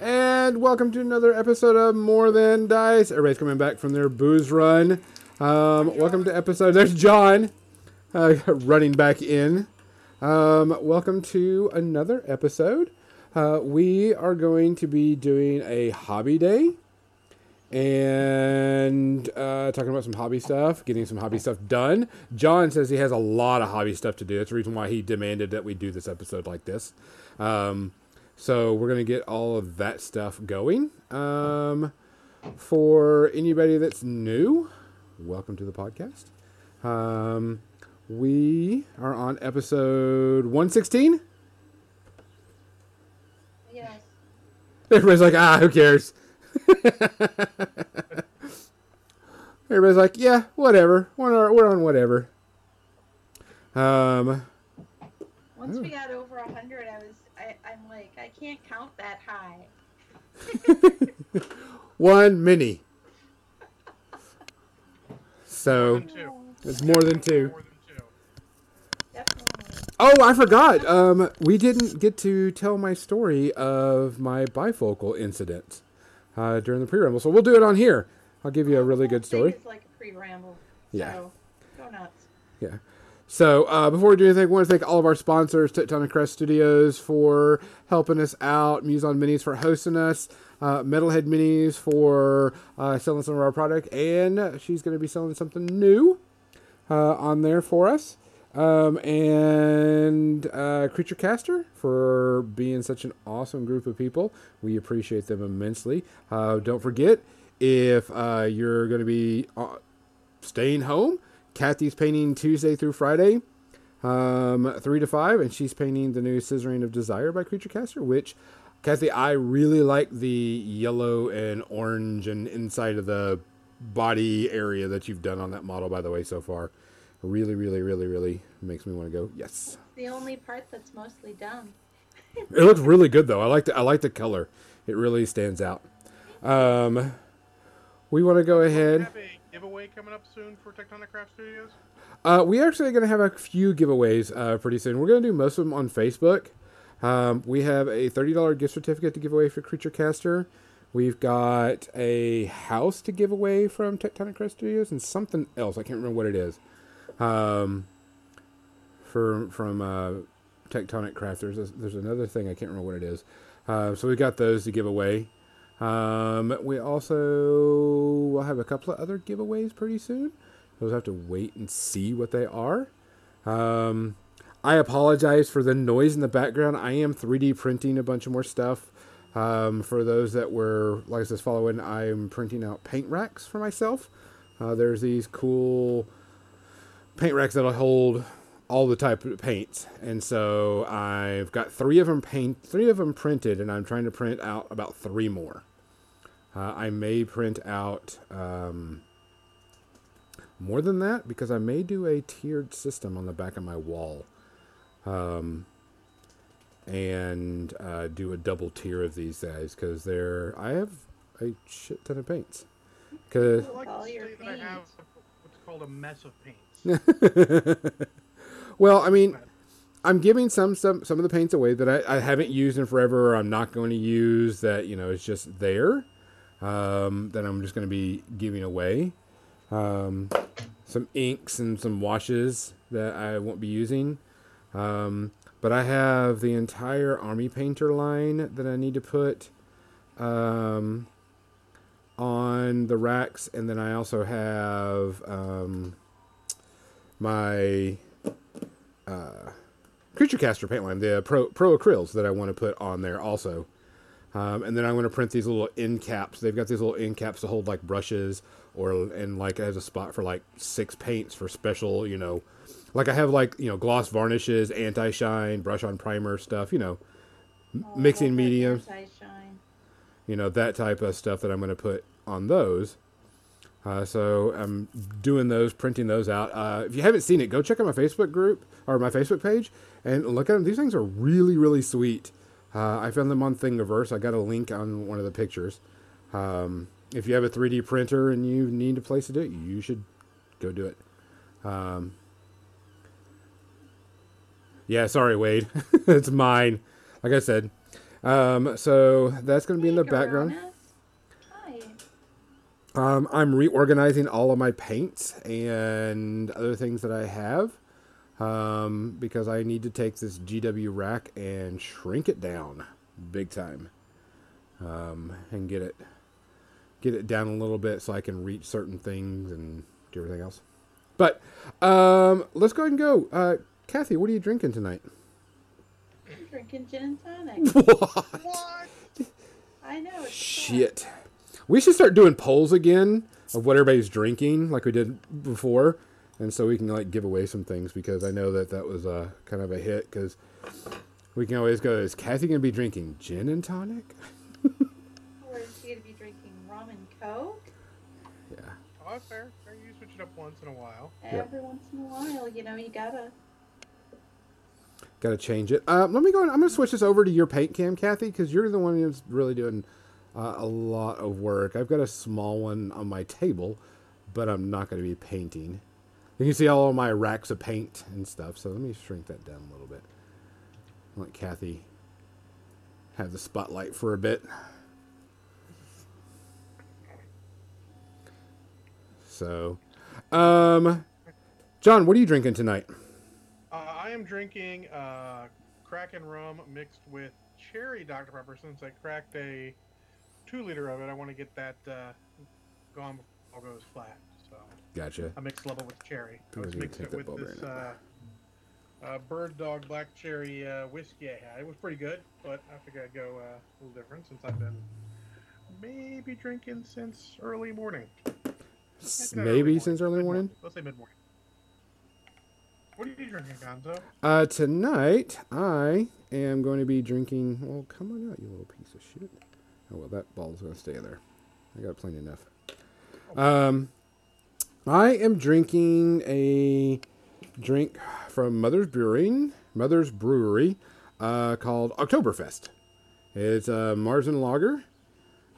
and welcome to another episode of More Than Dice. Everybody's coming back from their booze run. Um, welcome to episode. There's John uh, running back in. Um, welcome to another episode. Uh, we are going to be doing a hobby day and uh, talking about some hobby stuff, getting some hobby stuff done. John says he has a lot of hobby stuff to do. That's the reason why he demanded that we do this episode like this. Um, so we're going to get all of that stuff going. Um, for anybody that's new, welcome to the podcast. Um, we are on episode 116. Yes. Everybody's like, ah, who cares? Everybody's like, yeah, whatever. We're on, we're on whatever. Um, Once Oh. we got over a hundred, I was, I, I'm like, I can't count that high. one mini. So More than two. it's more than two. More than two. Definitely. Oh, I forgot. Um, we didn't get to tell my story of my bifocal incident uh, during the pre-rumble, so we'll do it on here. I'll give you a really good story. It's like a pre-ramble. Yeah. So, go nuts. Yeah. So uh, before we do anything, I want to thank all of our sponsors, Tectonic Craft Studios for helping us out, Muson Minis for hosting us, uh, Metalhead Minis for uh, selling some of our product, and she's going to be selling something new uh, on there for us. Um, and uh, Creature Caster for being such an awesome group of people. We appreciate them immensely. Uh, don't forget, if you're going to be staying home, Kathy's painting Tuesday through Friday, um, three to five, and she's painting the new Scissoring of Desire by Creature Caster. Which, Kathy, I really like the yellow and orange and inside of the body area that you've done on that model. By the way, so far, really, really, really, really makes me want to go. Yes, The only part that's mostly done. it looks really good though. I like the I like the color. It really stands out. Um, we want to go We ahead. Giveaway coming up soon for Tectonic Craft Studios. Uh, we actually are going to have a few giveaways uh, pretty soon. We're going to do most of them on Facebook. Um, we have a $30 gift certificate to give away for Creature Caster. We've got a house to give away from Tectonic Craft Studios and something else. I can't remember what it is. Um, for, from uh, Tectonic Craft, there's, a, there's another thing. I can't remember what it is. Uh, so we've got those to give away. Um, we also will have a couple of other giveaways pretty soon. Those have to wait and see what they are. Um, I apologize for the noise in the background. I am 3D printing a bunch of more stuff. Um, for those that were, like I said, following, I'm printing out paint racks for myself. Uh, there's these cool paint racks that'll hold all the type of paints, and so I've got three of them paint, three of them printed, and I'm trying to print out about three more. Uh, I may print out. Um, more than that because I may do a tiered system on the back of my wall. Um, and uh, do a double tier of these guys because they're I have a shit ton of paints. Cause I like All your say that I have paints. what's called a mess of paints. well, I mean, I'm giving some some some of the paints away that I, I haven't used in forever or I'm not going to use that you know it's just there. Um, that I'm just going to be giving away. Um, some inks and some washes that I won't be using. Um, but I have the entire Army Painter line that I need to put um, on the racks, and then I also have um, my uh, Creature Caster paint line, the Pro Pro Acryls that I want to put on there also. Um, and then I'm going to print these little end caps. They've got these little end caps to hold like brushes, or and like it has a spot for like six paints for special, you know, like I have like you know gloss varnishes, anti shine, brush on primer stuff, you know, Oh, mixing mediums, you know that type of stuff that I'm going to put on those. Uh, so I'm doing those, printing those out. Uh, if you haven't seen it, go check out my Facebook group or my Facebook page and look at them. These things are really, really sweet. Uh, I found them on Thingiverse. I got a link on one of the pictures. Um, if you have a 3D printer and you need a place to do it, you should go do it. Um, yeah, sorry, Wade. it's mine. Like I said, Um, so that's going to be in the Hey, background. Hi. Um, I'm reorganizing all of my paints and other things that I have um, because I need to take this GW rack and shrink it down big time um, and get it get it down a little bit so I can reach certain things and do everything else. But um, let's go ahead and go. Uh, Kathy, what are you drinking tonight? I'm drinking gin and tonic. what? What? I know. It's fun. Shit. We should start doing polls again of what everybody's drinking, like we did before, and so we can like give away some things because I know that that was uh, kind of a hit because we can always go. Is Kathy gonna be drinking gin and tonic? Or is she gonna be drinking rum and coke? Yeah. Oh, that's fair. fair. You switch it up once in a while. Every once in a while, you know, you gotta. Got to change it. Uh, let me go. I'm gonna switch this over to your paint cam, Kathy, because you're the one who's really doing uh, a lot of work. I've got a small one on my table, but I'm not going to be painting. You can see all my racks of paint and stuff. So let me shrink that down a little bit. Let Kathy have the spotlight for a bit. So, um, John, what are you drinking tonight? Uh, I am drinking uh, Kraken rum mixed with cherry Dr. Pepper since I cracked a two liter of it. I want to get that uh, gone before it all goes flat. Gotcha. I mixed level with cherry. I was mixing it with this uh, uh, Bird Dog Black Cherry uh, whiskey I had. It was pretty good, but I figured I'd go uh, a little different since I've been maybe drinking since early morning. Maybe morning, since early morning. Let's say mid morning. What are you drinking, Gonzo? Uh, tonight I am going to be drinking. Well, come on out, you little piece of shit. Oh well, that ball's gonna stay there. I got plenty enough. Um, I am drinking a drink from Mother's Brewing, Mother's Brewery, uh, called Oktoberfest. It's a Marzen Lager,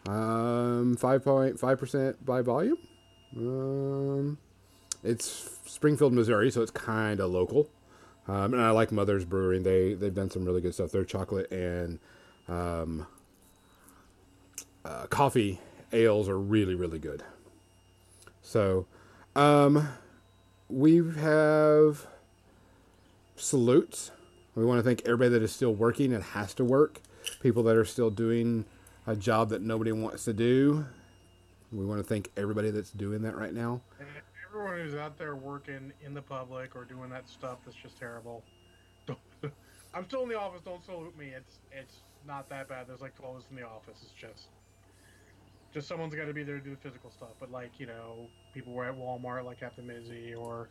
um, five point five percent by volume. Um, it's Springfield, Missouri, so it's kind of local. Um, and I like Mother's Brewing. They they've done some really good stuff. Their chocolate and um, uh, coffee ales are really really good. So, um, we have salutes. We want to thank everybody that is still working and has to work. People that are still doing a job that nobody wants to do. We want to thank everybody that's doing that right now. Everyone who's out there working in the public or doing that stuff that's just terrible. I'm still in the office. Don't salute me. It's it's not that bad. There's like 12 of us in the office. It's just just someone's got to be there to do the physical stuff. But like you know, people who are at Walmart, like Captain Mizzy, or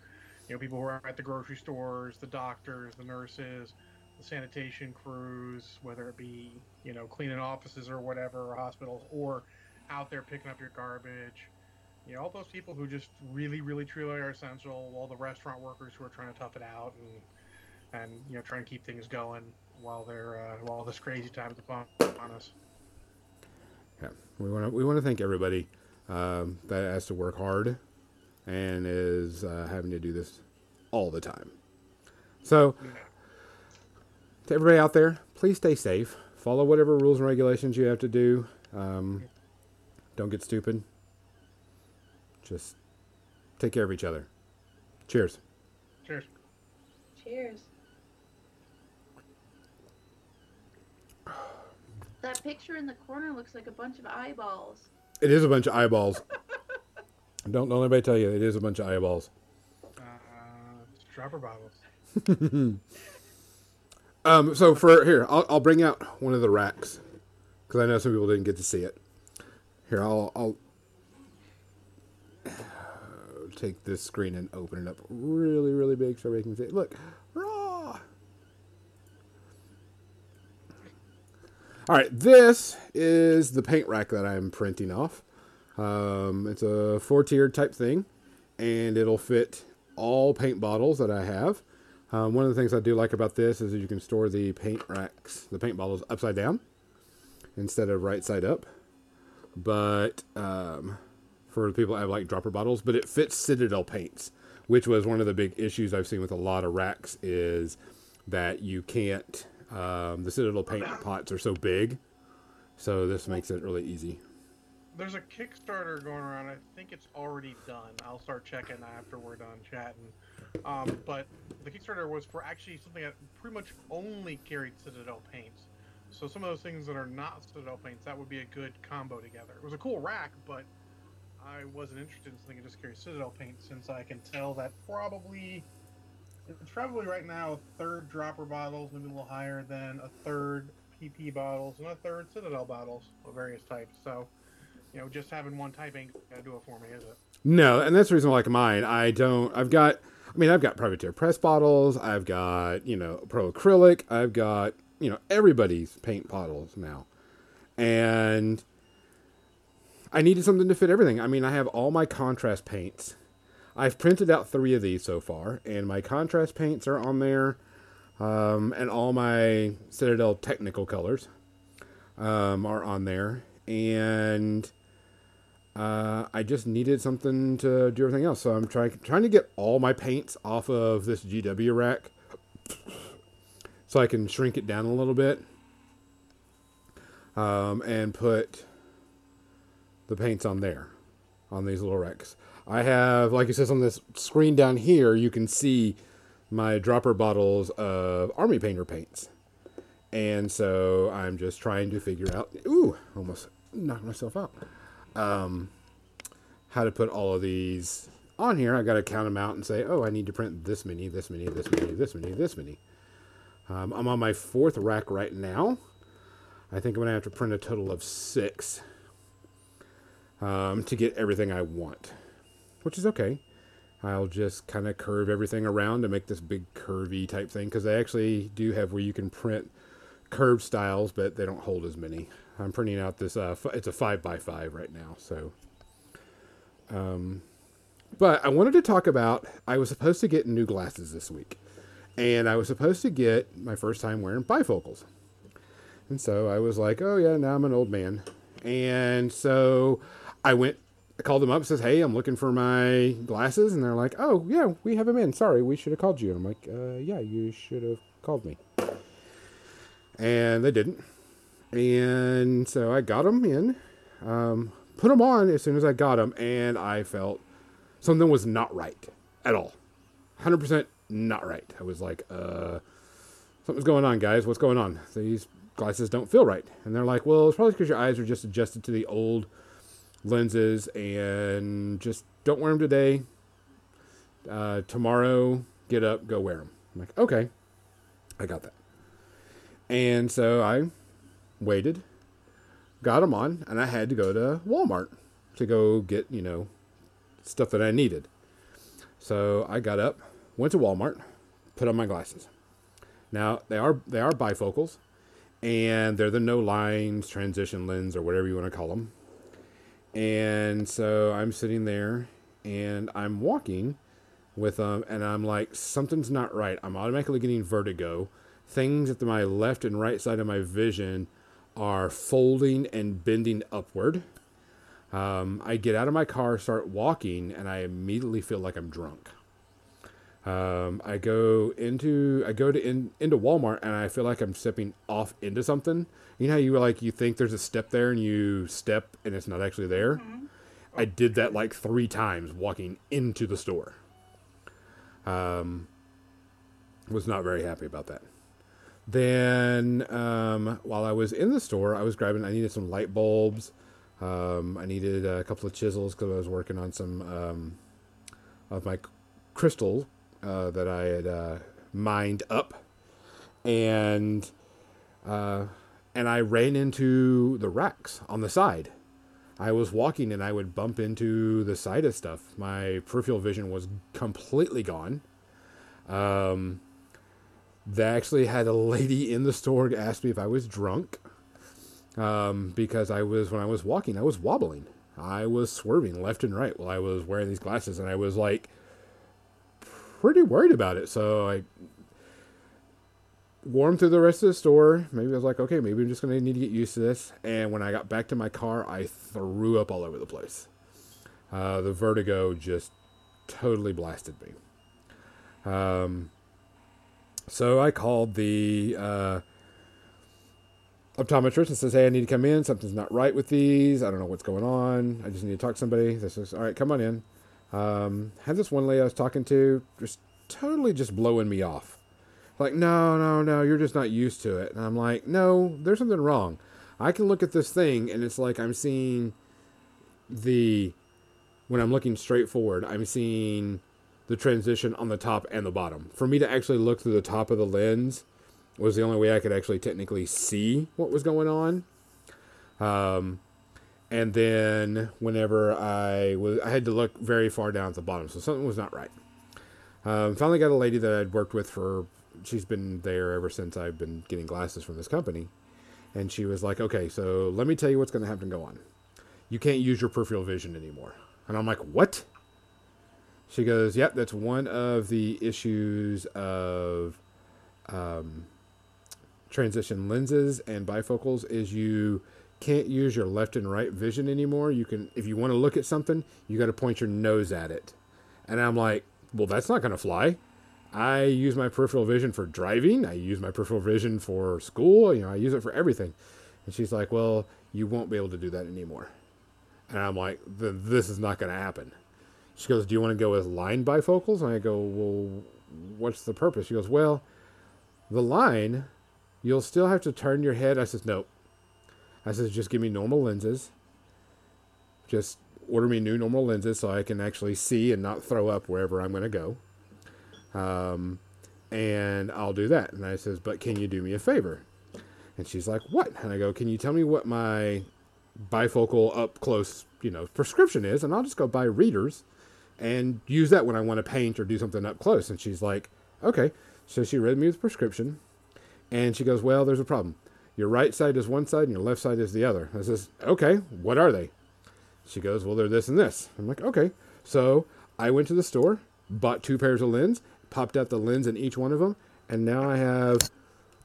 you know, people who are at the grocery stores, the doctors, the nurses, the sanitation crews, whether it be you know cleaning offices or whatever, or hospitals, or out there picking up your garbage you know, all those people who just really, really, truly are essential. All the restaurant workers who are trying to tough it out and and you know try and keep things going while they're uh, while this crazy time's upon upon us. Yeah, we want to we want to thank everybody um, that has to work hard and is uh, having to do this all the time. So, to everybody out there, please stay safe. Follow whatever rules and regulations you have to do. Um, don't get stupid. Just take care of each other. Cheers. Cheers. Cheers. That picture in the corner looks like a bunch of eyeballs. It is a bunch of eyeballs. don't don't anybody tell you it is a bunch of eyeballs. Uh, dropper bottles. Um, so for here, I'll, I'll bring out one of the racks because I know some people didn't get to see it. Here, I'll, I'll take this screen and open it up really, really big so everybody can see. it. Look, All right, this is the paint rack that I'm printing off. Um, it's a four-tiered type thing, and it'll fit all paint bottles that I have. Um, one of the things I do like about this is that you can store the paint racks, the paint bottles, upside down instead of right side up. But um, for people that have like dropper bottles, but it fits Citadel paints, which was one of the big issues I've seen with a lot of racks is that you can't Um, the Citadel paint pots are so big, so this makes it really easy. There's a Kickstarter going around. I think it's already done. I'll start checking after we're done chatting. Um, but the Kickstarter was for actually something that pretty much only carried Citadel paints. So some of those things that are not Citadel paints, that would be a good combo together. It was a cool rack, but I wasn't interested in something that just carries Citadel paint since I can tell that probably it's probably right now a third dropper bottles, maybe a little higher than a third PP bottles and a third Citadel bottles of various types. So, you know, just having one type ain't gonna do it for me, is it? No, and that's the reason I like mine. I don't. I've got. I mean, I've got privateer press bottles. I've got you know pro acrylic. I've got you know everybody's paint bottles now, and I needed something to fit everything. I mean, I have all my contrast paints. I've printed out three of these so far, and my contrast paints are on there, um, and all my Citadel technical colors um, are on there, and uh, I just needed something to do everything else. So I'm trying trying to get all my paints off of this GW rack, so I can shrink it down a little bit, um, and put the paints on there, on these little racks. I have, like it says on this screen down here, you can see my dropper bottles of Army Painter paints. And so I'm just trying to figure out, ooh, almost knocked myself out, um, how to put all of these on here. I've got to count them out and say, oh, I need to print this many, this many, this many, this many, this many. Um, I'm on my fourth rack right now. I think I'm going to have to print a total of six um, to get everything I want, which is okay. I'll just kind of curve everything around to make this big curvy type thing because they actually do have where you can print curved styles, but they don't hold as many. I'm printing out this. Uh, it's a five by five right now, so. Um, but I wanted to talk about. I was supposed to get new glasses this week, and I was supposed to get my first time wearing bifocals, and so I was like, "Oh yeah, now I'm an old man," and so I went. I called them up. Says, "Hey, I'm looking for my glasses," and they're like, "Oh yeah, we have them in. Sorry, we should have called you." And I'm like, uh, "Yeah, you should have called me." And they didn't. And so I got them in, um, put them on as soon as I got them, and I felt something was not right at all. 100% not right. I was like, uh, something's going on, guys. What's going on? These glasses don't feel right. And they're like, well, it's probably because your eyes are just adjusted to the old lenses and just don't wear them today. Uh, tomorrow, get up, go wear them. I'm like, okay, I got that. And so I waited, got them on, and I had to go to Walmart to go get, you know, stuff that I needed. So I got up, went to Walmart, put on my glasses. Now they are they are bifocals, and they're the no lines transition lens or whatever you want to call them. And so I'm sitting there, and I'm walking with them, and I'm like, something's not right. I'm automatically getting vertigo. Things at my left and right side of my vision are folding and bending upward. Um, I get out of my car, start walking, and I immediately feel like I'm drunk. Um, I go into I go to in, into Walmart and I feel like I'm stepping off into something. You know how you like you think there's a step there and you step and it's not actually there. I did that like three times walking into the store. Um, was not very happy about that. Then um, while I was in the store, I was grabbing. I needed some light bulbs. Um, I needed a couple of chisels because I was working on some um, of my crystal uh, that I had uh, mined up, and uh, and I ran into the racks on the side. I was walking and I would bump into the side of stuff. My peripheral vision was completely gone. Um, they actually had a lady in the store ask me if I was drunk um, because I was when I was walking, I was wobbling. I was swerving left and right while I was wearing these glasses, and I was like pretty worried about it. So I warmed through the rest of the store. Maybe I was like, okay, maybe I'm just gonna need to get used to this. And when I got back to my car, I threw up all over the place. Uh, the vertigo just totally blasted me. Um, so I called the uh, optometrist and says, "Hey, I need to come in. Something's not right with these. I don't know what's going on. I just need to talk to somebody." This is all right. Come on in. Um, had this one lady I was talking to just totally just blowing me off. Like, no, no, no, you're just not used to it. And I'm like, no, there's something wrong. I can look at this thing and it's like I'm seeing the when I'm looking straight forward, I'm seeing the transition on the top and the bottom. For me to actually look through the top of the lens was the only way I could actually technically see what was going on. Um, and then whenever I was, I had to look very far down at the bottom, so something was not right. Um, finally, got a lady that I'd worked with for. She's been there ever since I've been getting glasses from this company, and she was like, "Okay, so let me tell you what's going to to go on. You can't use your peripheral vision anymore." And I'm like, "What?" She goes, "Yep, that's one of the issues of um, transition lenses and bifocals is you can't use your left and right vision anymore. You can, if you want to look at something, you got to point your nose at it." And I'm like, "Well, that's not going to fly." I use my peripheral vision for driving. I use my peripheral vision for school. You know, I use it for everything. And she's like, "Well, you won't be able to do that anymore." And I'm like, "This is not going to happen." She goes, "Do you want to go with line bifocals?" And I go, "Well, what's the purpose?" She goes, "Well, the line, you'll still have to turn your head." I says, "Nope." I says, "Just give me normal lenses. Just order me new normal lenses so I can actually see and not throw up wherever I'm going to go." Um, and I'll do that. And I says, but can you do me a favor? And she's like, what? And I go, can you tell me what my bifocal up close, you know, prescription is? And I'll just go buy readers and use that when I want to paint or do something up close. And she's like, okay. So she read me the prescription and she goes, well, there's a problem. Your right side is one side and your left side is the other. I says, okay, what are they? She goes, well, they're this and this. I'm like, okay. So I went to the store, bought two pairs of lens, popped out the lens in each one of them, and now I have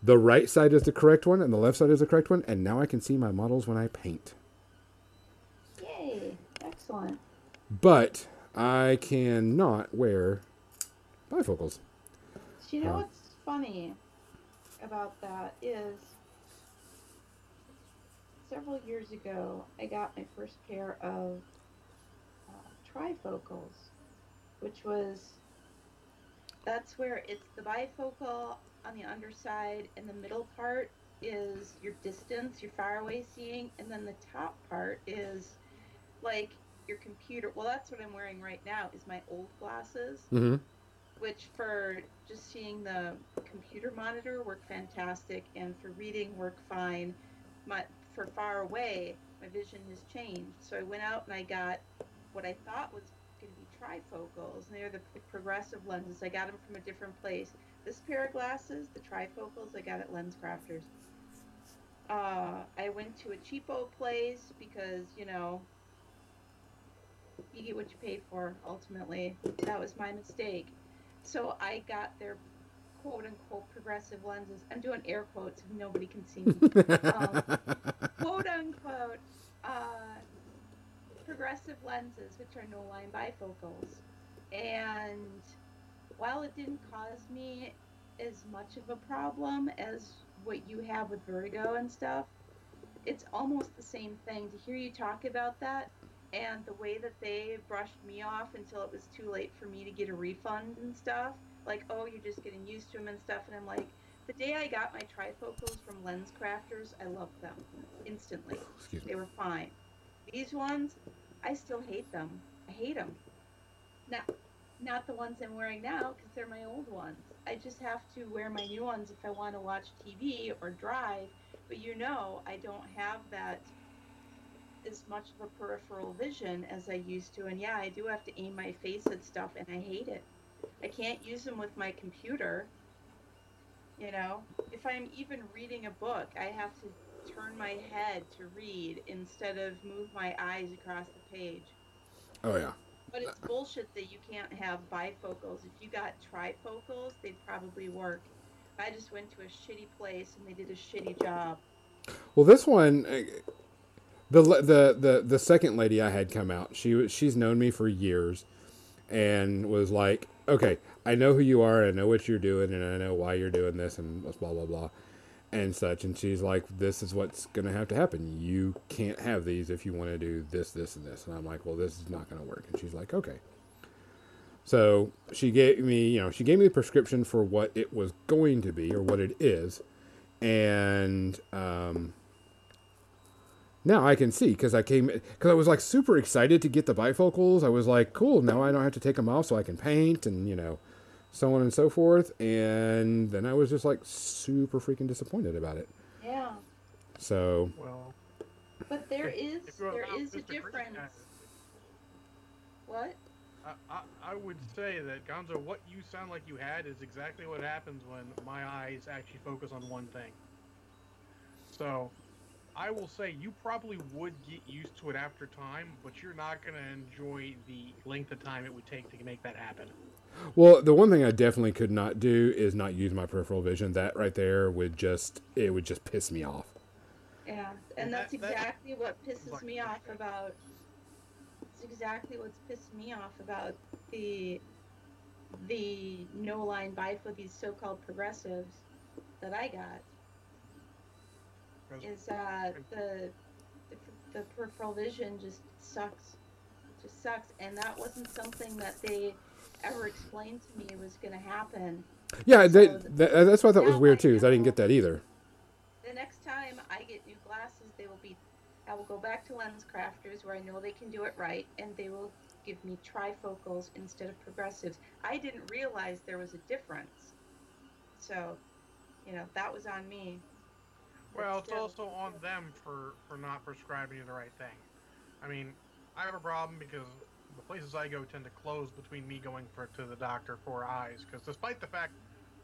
the right side is the correct one and the left side is the correct one, and now I can see my models when I paint. Yay! Excellent. But I cannot wear bifocals. Do you know Huh. what's funny about that is several years ago I got my first pair of uh, trifocals, which was that's where it's the bifocal on the underside and the middle part is your distance, your far away seeing, and then the top part is like your computer. Well, that's what I'm wearing right now is my old glasses Mm-hmm. which for just seeing the computer monitor work fantastic and for reading work fine my for far away my vision has changed. So i went out and i got what i thought was going to be trifocals. And they're the progressive lenses. I got them from a different place. This pair of glasses the trifocals i got at lens crafters. Uh, i went to a cheapo place because you know you get what you pay for ultimately. That was my mistake. So I got their quote unquote progressive lenses. I'm doing air quotes if nobody can see me. Um, quote unquote uh, progressive lenses, which are no line bifocals. And while it didn't cause me as much of a problem as what you have with vertigo and stuff, it's almost the same thing. To hear you talk about that, and the way that they brushed me off until it was too late for me to get a refund and stuff like oh you're just getting used to them and stuff. And i'm like the day i got my trifocals from lens crafters i loved them instantly. Excuse me. they were fine. These ones i still hate them. I hate them not not the ones i'm wearing now because they're my old ones. I just have to wear my new ones if i want to watch tv or drive. But you know i don't have that as much of a peripheral vision as I used to. And yeah, I do have to aim my face at stuff, and I hate it. I can't use them with my computer. You know, if I'm even reading a book, I have to turn my head to read instead of move my eyes across the page. Oh yeah. But it's bullshit that you can't have bifocals. If you got trifocals, they'd probably work. I just went to a shitty place and they did a shitty job. Well, this one, uh, the the the the second lady I had come out, she was she's known me for years, and was like, okay, I know who you are, I know what you're doing, and I know why you're doing this, and blah blah blah. and such. And she's like, "This is what's going to have to happen. You can't have these if you want to do this, this, and this." And I'm like, "Well, this is not going to work." And she's like, "Okay." So she gave me, you know, she gave me the prescription for what it was going to be or what it is, and um, now I can see because I came because I was like super excited to get the bifocals. I was like, "Cool, now I don't have to take them off, so I can paint and you know." so on and so forth. And then I was just like super freaking disappointed about it. Yeah. So Well, But there is if you're there allowed is a difference. What? I, I, I would say that Gonzo, what you sound like you had is exactly what happens when my eyes actually focus on one thing. So, I will say you probably would get used to it after time, but you're not going to enjoy the length of time it would take to make that happen. Well, the one thing I definitely could not do is not use my peripheral vision. That right there would just it would just piss me off. Yeah, and that's exactly what pisses me off about. It's exactly what's pissed me off about the the no line bifo these so-called progressives that I got 'Cause- is uh, the, the the peripheral vision just sucks, just sucks, and that wasn't something that they ever explained to me was going to happen. Yeah, they, So that, that's what I thought was weird too. Is I didn't get that either. The next time I get new glasses, they will be. I will go back to Lens Crafters where I know they can do it right, and they will give me trifocals instead of progressives. I didn't realize there was a difference, so you know that was on me. But Well, it's also on them for for not prescribing you the right thing. I mean, I have a problem because the places I go tend to close between me going for to the doctor for eyes. Because despite the fact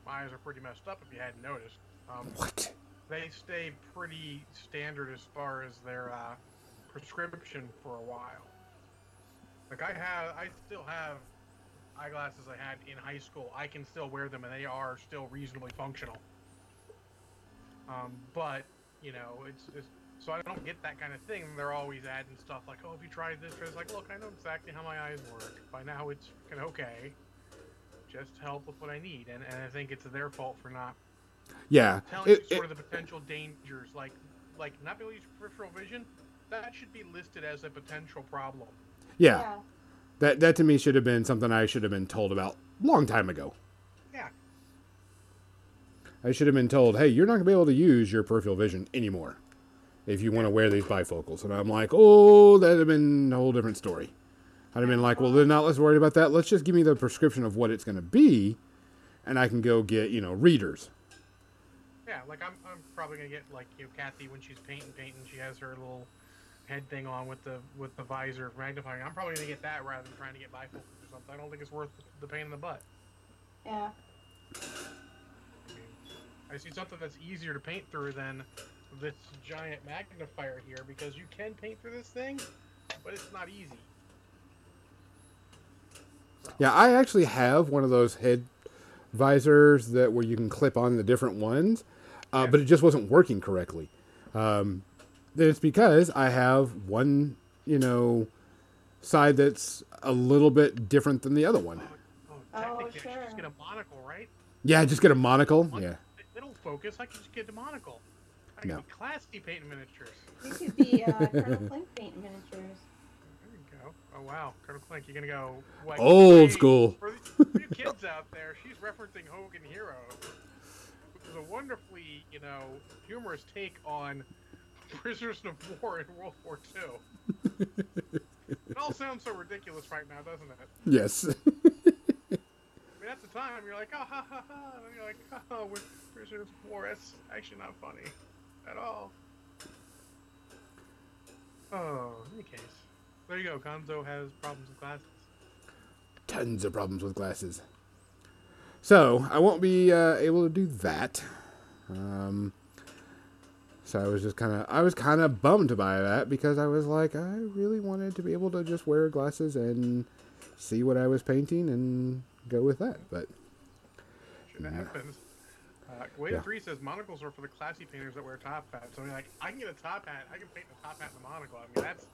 my eyes are pretty messed up, if you hadn't noticed, um, What? they stay pretty standard as far as their uh, prescription for a while. Like I have, I still have eyeglasses I had in high school. I can still wear them, and they are still reasonably functional. Um, but you know, it's, it's so I don't get that kind of thing. They're always adding stuff like, "Oh, have you tried this?" It's like, look, I know exactly how my eyes work. By now, it's fucking okay. Just help with what I need, and, and I think it's their fault for not Yeah. telling It, you it, sort of the potential dangers, like like not being able to use peripheral vision. That should be listed as a potential problem. yeah. That that to me should have been something I should have been told about long time ago. Yeah. I should have been told, hey, you're not gonna be able to use your peripheral vision anymore if you want to wear these bifocals. And I'm like, oh, that'd have been a whole different story. I'd have been like, well, then not let's worry about that. Let's just give me the prescription of what it's gonna be, and I can go get you know readers. Yeah, like I'm, I'm probably gonna get like you know Kathy when she's painting painting she has her little head thing on with the with the visor magnifying. I'm probably gonna get that rather than trying to get bifocals or something. I don't think it's worth the pain in the butt. Yeah. I, see something that's easier to paint through than this giant magnifier here because you can paint through this thing, but it's not easy. Yeah, I actually have one of those head visors that where you can clip on the different ones, uh, Yeah. but it just wasn't working correctly. Um, it's because I have one, you know, side that's a little bit different than the other one. Oh, Oh, technically, I should just get a monocle, right? Yeah, just get a monocle. Yeah, They don't focus. I can just get a monocle. I can No. be classy painting miniatures. You could be uh, Colonel Klink paint miniatures. There you go. Oh wow, Colonel Klink, you're gonna go like, Old hey, school. For the, for you kids out there, she's referencing Hogan Hero, which is a wonderfully, you know, humorous take on prisoners of war in World War II. it all sounds so ridiculous right now, doesn't it? yes. At the time, you're like, oh, ha, ha, ha. And you're like, oh, we're prisoners of war. That's actually not funny at all. Oh, in any case. There you go. Gonzo has problems with glasses. Tons of problems with glasses. So I won't be uh, able to do that. Um, so I was just kind of, I was kind of bummed by that because I was like, I really wanted to be able to just wear glasses and see what I was painting and go with that. But Shit Yeah. happens. Uh, Wade Yeah. 3 says monocles are for the classy painters that wear top hats. So, I mean, like, I can get a top hat. I can paint the top hat in a monocle. I mean, that's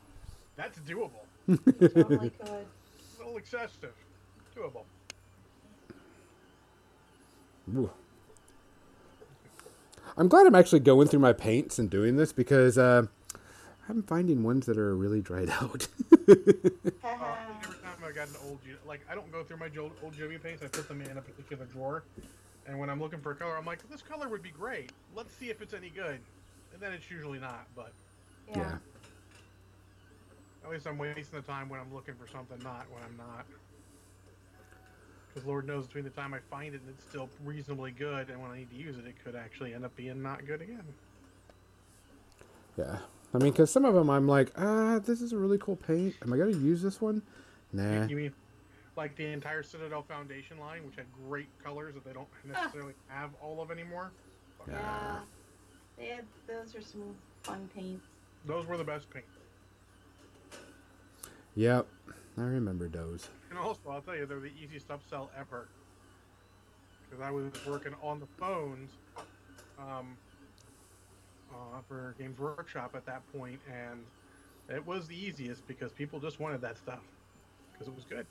that's doable. Totally could. A little excessive. Doable. Ooh. I'm glad I'm actually going through my paints and doing this because uh, I'm finding ones that are really dried out. Uh, every time I got an old, G- like I don't go through my old Joby paints. I put them in a particular drawer, and when I'm looking for a color, I'm like, this color would be great. Let's see if it's any good, and then it's usually not. But yeah. at least I'm wasting the time when I'm looking for something, not when I'm not. Because Lord knows, between the time I find it and it's still reasonably good, and when I need to use it, it could actually end up being not good again. Yeah. I mean, because some of them I'm like, ah, this is a really cool paint. Am I going to use this one? Nah. You mean like the entire Citadel Foundation line, which had great colors that they don't necessarily have all of anymore? Yeah. Yeah. They had those are some fun paints. Those were the best paints. Yep. I remember those. And also, I'll tell you, they're the easiest upsell ever. Because I was working on the phones um, uh, for Games Workshop at that point, and it was the easiest because people just wanted that stuff because it was good.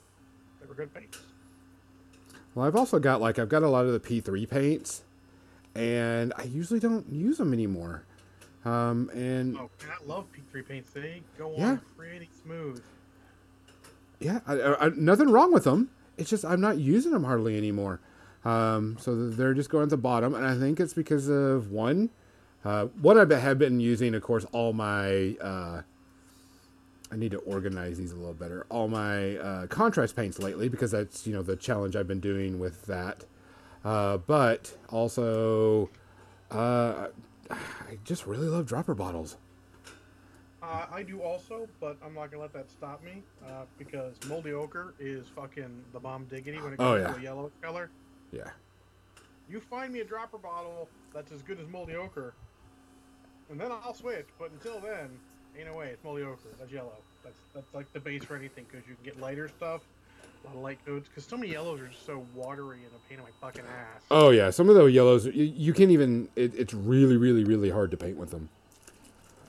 They were good paints. Well, I've also got like I've got a lot of the P3 paints, and I usually don't use them anymore. Um, and Oh, I love P3 paints. They go Yeah. on pretty smooth. yeah, I, I, nothing wrong with them. It's just I'm not using them hardly anymore. Um, so they're just going at the bottom, and I think it's because of one. Uh, one I have been using, of course, all my. Uh, I need to organize these a little better. All my uh, contrast paints lately, because that's you know the challenge I've been doing with that. Uh, but also, uh, I just really love dropper bottles. Uh, I do also, but I'm not gonna let that stop me uh, because moldy ochre is fucking the bomb diggity when it Oh, comes yeah. to a yellow color. Yeah. You find me a dropper bottle that's as good as moldy ochre, and then I'll switch. But until then, ain't no way. It's moldy ochre. That's yellow. That's that's like the base for anything because you can get lighter stuff, a lot of light coats. Because so many yellows are just so watery and a pain in my fucking ass. Oh yeah, some of the yellows you, you can't even. It, it's really, really, really hard to paint with them.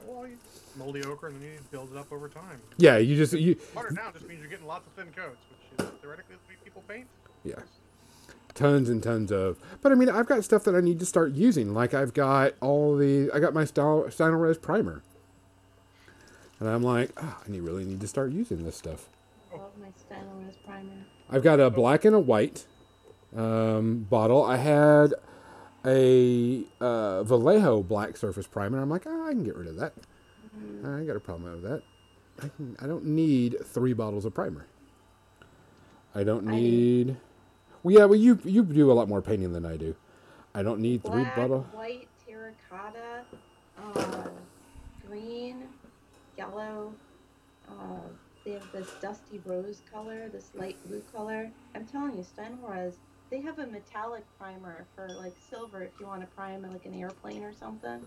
Well, you, moldy ochre, and then you build it up over time. Yeah, you just you. Watered now just means you're getting lots of thin coats, which is theoretically the way people paint. Yeah. Tons and tons of. But I mean, I've got stuff that I need to start using. Like I've got all the. I got my Style Stynylrez primer. And I'm like, oh, I need, really need to start using this stuff. Love my Stynylrez primer. I've got a black and a white um, bottle. I had a uh, Vallejo black surface primer. I'm like, oh, I can get rid of that. I got a problem with that. I, can, I don't need three bottles of primer. I don't I- need. Well, yeah, well, you you do a lot more painting than I do. I don't need three Black, bottle. white, terracotta, uh, green, yellow. Uh, they have this dusty rose color, this light blue color. I'm telling you, Stynylrez, they have a metallic primer for like silver if you want to prime like an airplane or something.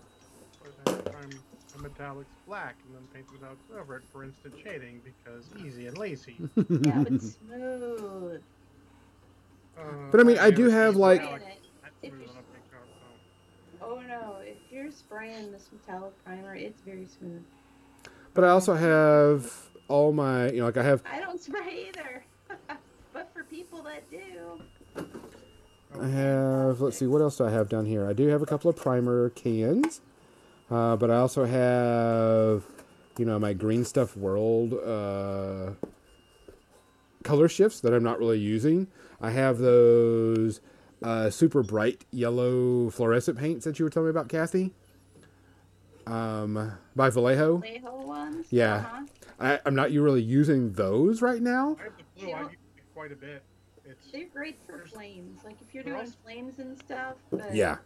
I'm a metallic black and then paint metallic over it for instant shading because easy and lazy. Yeah, but smooth. Uh, But I mean, I do have, like- metallic, It- that's if smooth you- on a big coat, so. Oh no, if you're spraying this metallic primer, it's very smooth. But I also have all my, you know, like I have I don't spray either. but for people that do, I have, let's see, what else do I have down here? I do have a couple of primer cans, uh, but I also have, you know, my Green Stuff World uh, color shifts that I'm not really using. I have those uh, super bright yellow fluorescent paints that you were telling me about, Kathy, um, by Vallejo. Vallejo ones. Yeah. Uh-huh. I, I'm not you really using those right now. I have the blue. You I use it quite a bit. It's They're great for flames. Like if you're They're doing also- flames and stuff. But Yeah,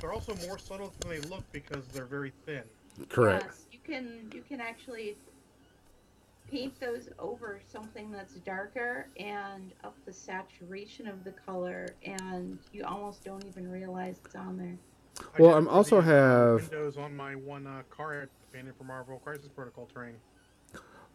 they're also more subtle than they look because they're very thin. correct. yes, you can you can actually paint those over something that's darker and up the saturation of the color, and you almost don't even realize it's on there. I Well, I'm also have- windows on my one uh, car painted for Marvel Crisis Protocol terrain.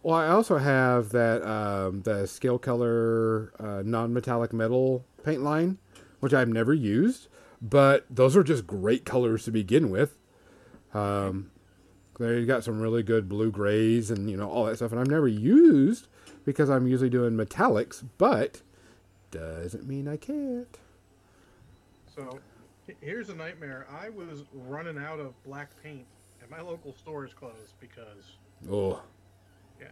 Well, I also have that um, the scale color uh, non-metallic metal paint line, which I've never used, but those are just great colors to begin with. Um, they got some really good blue grays and you know all that stuff, and I've never used because I'm usually doing metallics, but doesn't mean I can't. So Here's a nightmare. I was running out of black paint, and my local store is closed because, Oh, Yeah.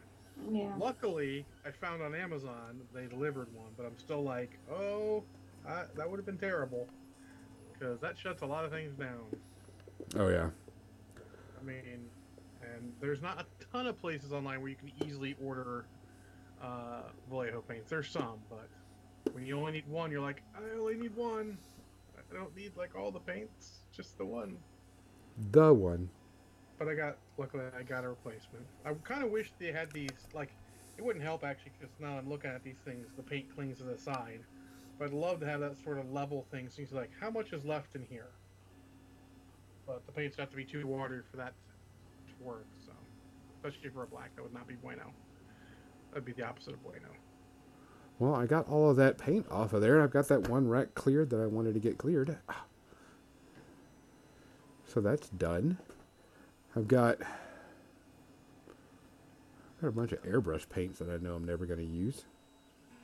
Yeah. luckily, I found on Amazon they delivered one. But I'm still like, oh, I, that would have been terrible because that shuts a lot of things down. oh yeah. I mean, and there's not a ton of places online where you can easily order uh, Vallejo paints. There's some, but when you only need one, you're like, I only need one. I don't need like all the paints, just the one. The one. But I got, luckily, I got a replacement. I kind of wish they had these, like, it wouldn't help actually, because now I'm looking at these things, the paint clings to the side. But I'd love to have that sort of level thing, so you see, like, how much is left in here? But the paints have to be too watered for that to work, so. Especially for a black, that would not be bueno. That'd be the opposite of bueno. Well, I got all of that paint off of there, I've got that one rack cleared that I wanted to get cleared. So that's done. I've got I've got a bunch of airbrush paints that I know I'm never going to use.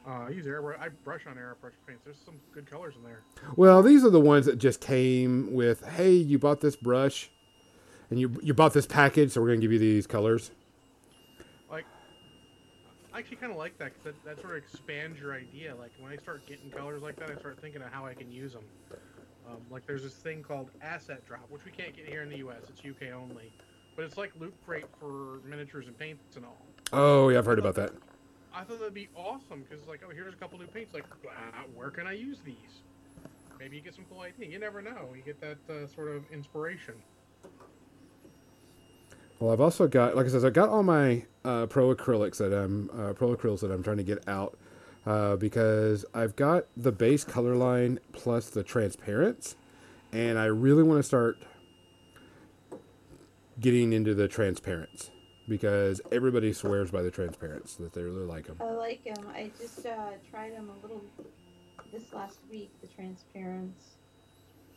Uh, I use airbrush, I brush on airbrush paints. There's some good colors in there. Well, these are the ones that just came with, "Hey, you bought this brush, and you you bought this package, so we're going to give you these colors." I actually kind of like that because that, that sort of expands your idea. Like, when I start getting colors like that, I start thinking of how I can use them. Um, like, there's this thing called Asset Drop, which we can't get here in the U.S. It's UK only, but it's like Loot Crate for miniatures and paints and all. Oh, yeah, I've heard about that. I thought that'd be awesome because, like, oh, here's a couple new paints. Like, ah, where can I use these? Maybe you get some cool idea. You never know. You get that uh, sort of inspiration. Well, I've also got, like I said, I've got all my uh, pro acrylics that I'm uh, pro acrylics that I'm trying to get out uh, because I've got the base color line plus the transparents, and I really want to start getting into the transparents because everybody swears by the transparents that they really like them. I like them. I just uh, tried them a little this last week, the transparents.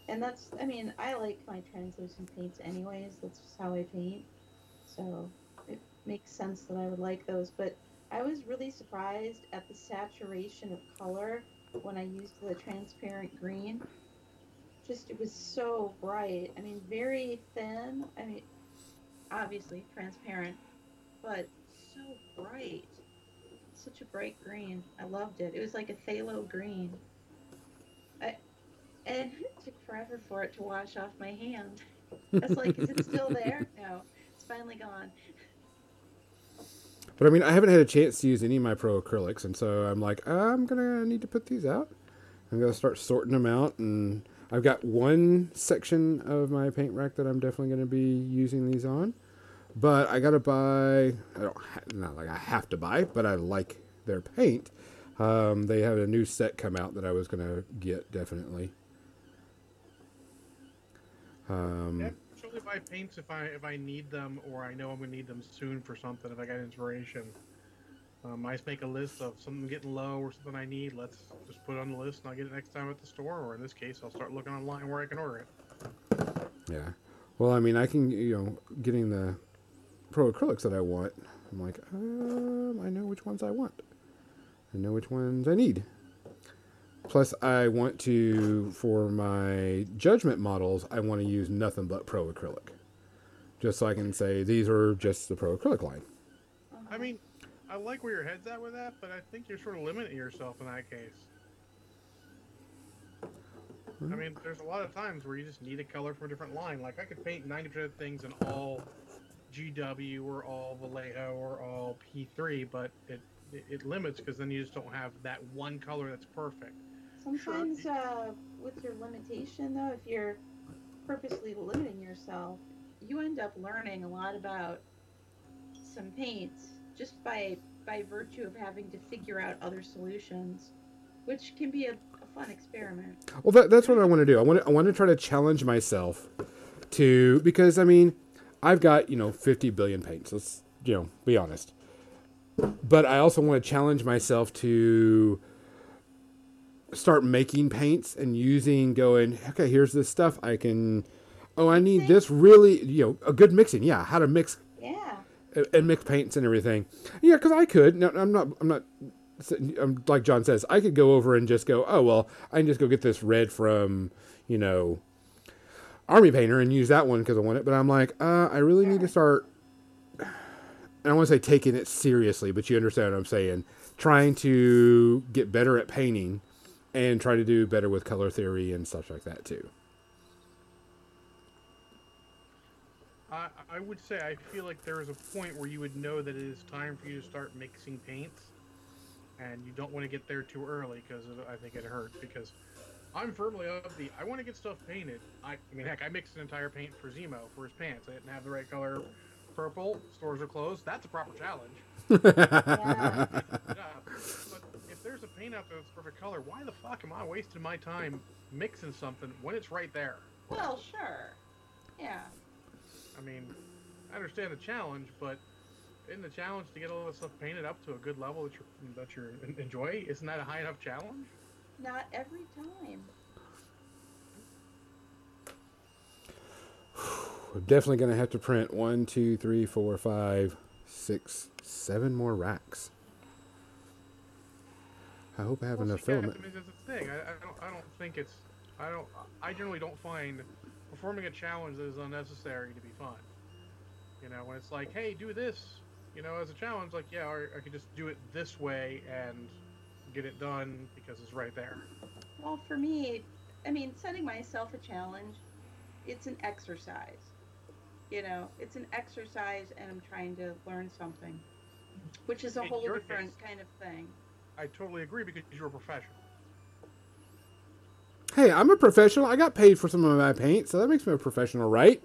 And that's, I mean, I like my translucent paints anyways. That's just how I paint. So it makes sense that I would like those. But I was really surprised at the saturation of color when I used the transparent green. Just, it was so bright. I mean, very thin. I mean, obviously transparent, but so bright. Such a bright green. I loved it. It was like a phthalo green. I, and it took forever for it to wash off my hand. I was like, is it still there? No, it's finally gone. But I mean, I haven't had a chance to use any of my pro acrylics, and so I'm like, I'm gonna need to put these out. I'm gonna start sorting them out, and I've got one section of my paint rack that I'm definitely gonna be using these on. But I gotta buy. I don't ha- not like I have to buy, but I like their paint. Um, they have a new set come out that I was gonna get definitely. Um, Yeah, usually buy paints if I if I need them or I know I'm gonna need them soon for something. If I got inspiration, um, I just make a list of something getting low or something I need. Let's just put it on the list and I'll get it next time at the store. Or in this case, I'll start looking online where I can order it. Yeah. Well, I mean, I can, you know, getting the pro acrylics that I want. I'm like, um, I know which ones I want. I know which ones I need. Plus, I want to, for my judgment models, I want to use nothing but pro acrylic. Just so I can say these are just the pro acrylic line. I mean, I like where your head's at with that, but I think you're sort of limiting yourself in that case. Hmm. I mean, there's a lot of times where you just need a color from a different line. Like I could paint 90% of things in all GW or all Vallejo or all P3, but it it, it limits because then you just don't have that one color that's perfect. Sometimes, uh, with your limitation, though, if you're purposely limiting yourself, you end up learning a lot about some paints just by by virtue of having to figure out other solutions, which can be a, a fun experiment. Well, that, that's what I want to do. I want to, I want to try to challenge myself to because I mean, I've got you know 50 billion paints. Let's you know be honest. But I also want to challenge myself to start making paints and using going. Okay, here's this stuff I can. Oh, I need this really you know a good mixing. Yeah, how to mix Yeah. and- and mix paints and everything. Yeah, because I could. No, I'm not. I'm not. I'm, like John says, I could go over and just go. Oh well, I can just go get this red from you know army painter and use that one because I want it. But I'm like, uh, I really need to start. And I want to say taking it seriously, but you understand what I'm saying. Trying to get better at painting and try to do better with color theory and stuff like that too. I, I would say I feel like there is a point where you would know that it is time for you to start mixing paints, and you don't want to get there too early because I think it hurts. Because I'm firmly of the I want to get stuff painted. I, I mean, heck, I mixed an entire paint for Zemo for his pants. I didn't have the right color purple. Stores are closed. That's a proper challenge. But if paint out there that's perfect color, why the fuck am I wasting my time mixing something when it's right there? Well, sure. Yeah. I mean, I understand the challenge, but in the challenge to get all this stuff painted up to a good level that you that you enjoy, isn't that a high enough challenge? Not every time. We're definitely going to have to print one, two, three, four, five, six, seven more racks. I hope I have Well, enough see, yeah, filament. I mean, that's the thing. I, I don't. I don't think it's. I don't. I generally don't find performing a challenge that is unnecessary to be fun. You know, when it's like, hey, do this. You know, as a challenge, like, yeah, or I could just do it this way and get it done because it's right there. Well, for me, I mean, setting myself a challenge, it's an exercise. You know, it's an exercise, and I'm trying to learn something, which is a In whole different case- kind of thing. I totally agree because you're a professional. Hey, I'm a professional. I got paid for some of my paint, so that makes me a professional, right?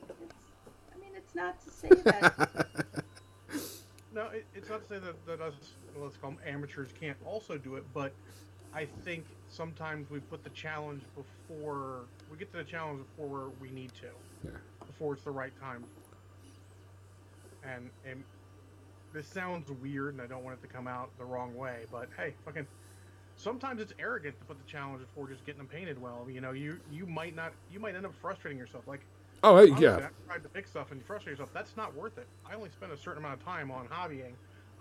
I mean, it's not to say that. No, it, it's not to say that, that us, let's call them amateurs, can't also do it, but I think sometimes we put the challenge before we get to the challenge before we need to, Yeah. before it's the right time. And and this sounds weird, and I don't want it to come out the wrong way, but hey, fucking. Sometimes it's arrogant to put the challenge before just getting them painted well. You know, you you might not, you might end up frustrating yourself. Like Oh, hey, Honestly, yeah. I tried to fix stuff and you frustrate yourself. That's not worth it. I only spend a certain amount of time on hobbying.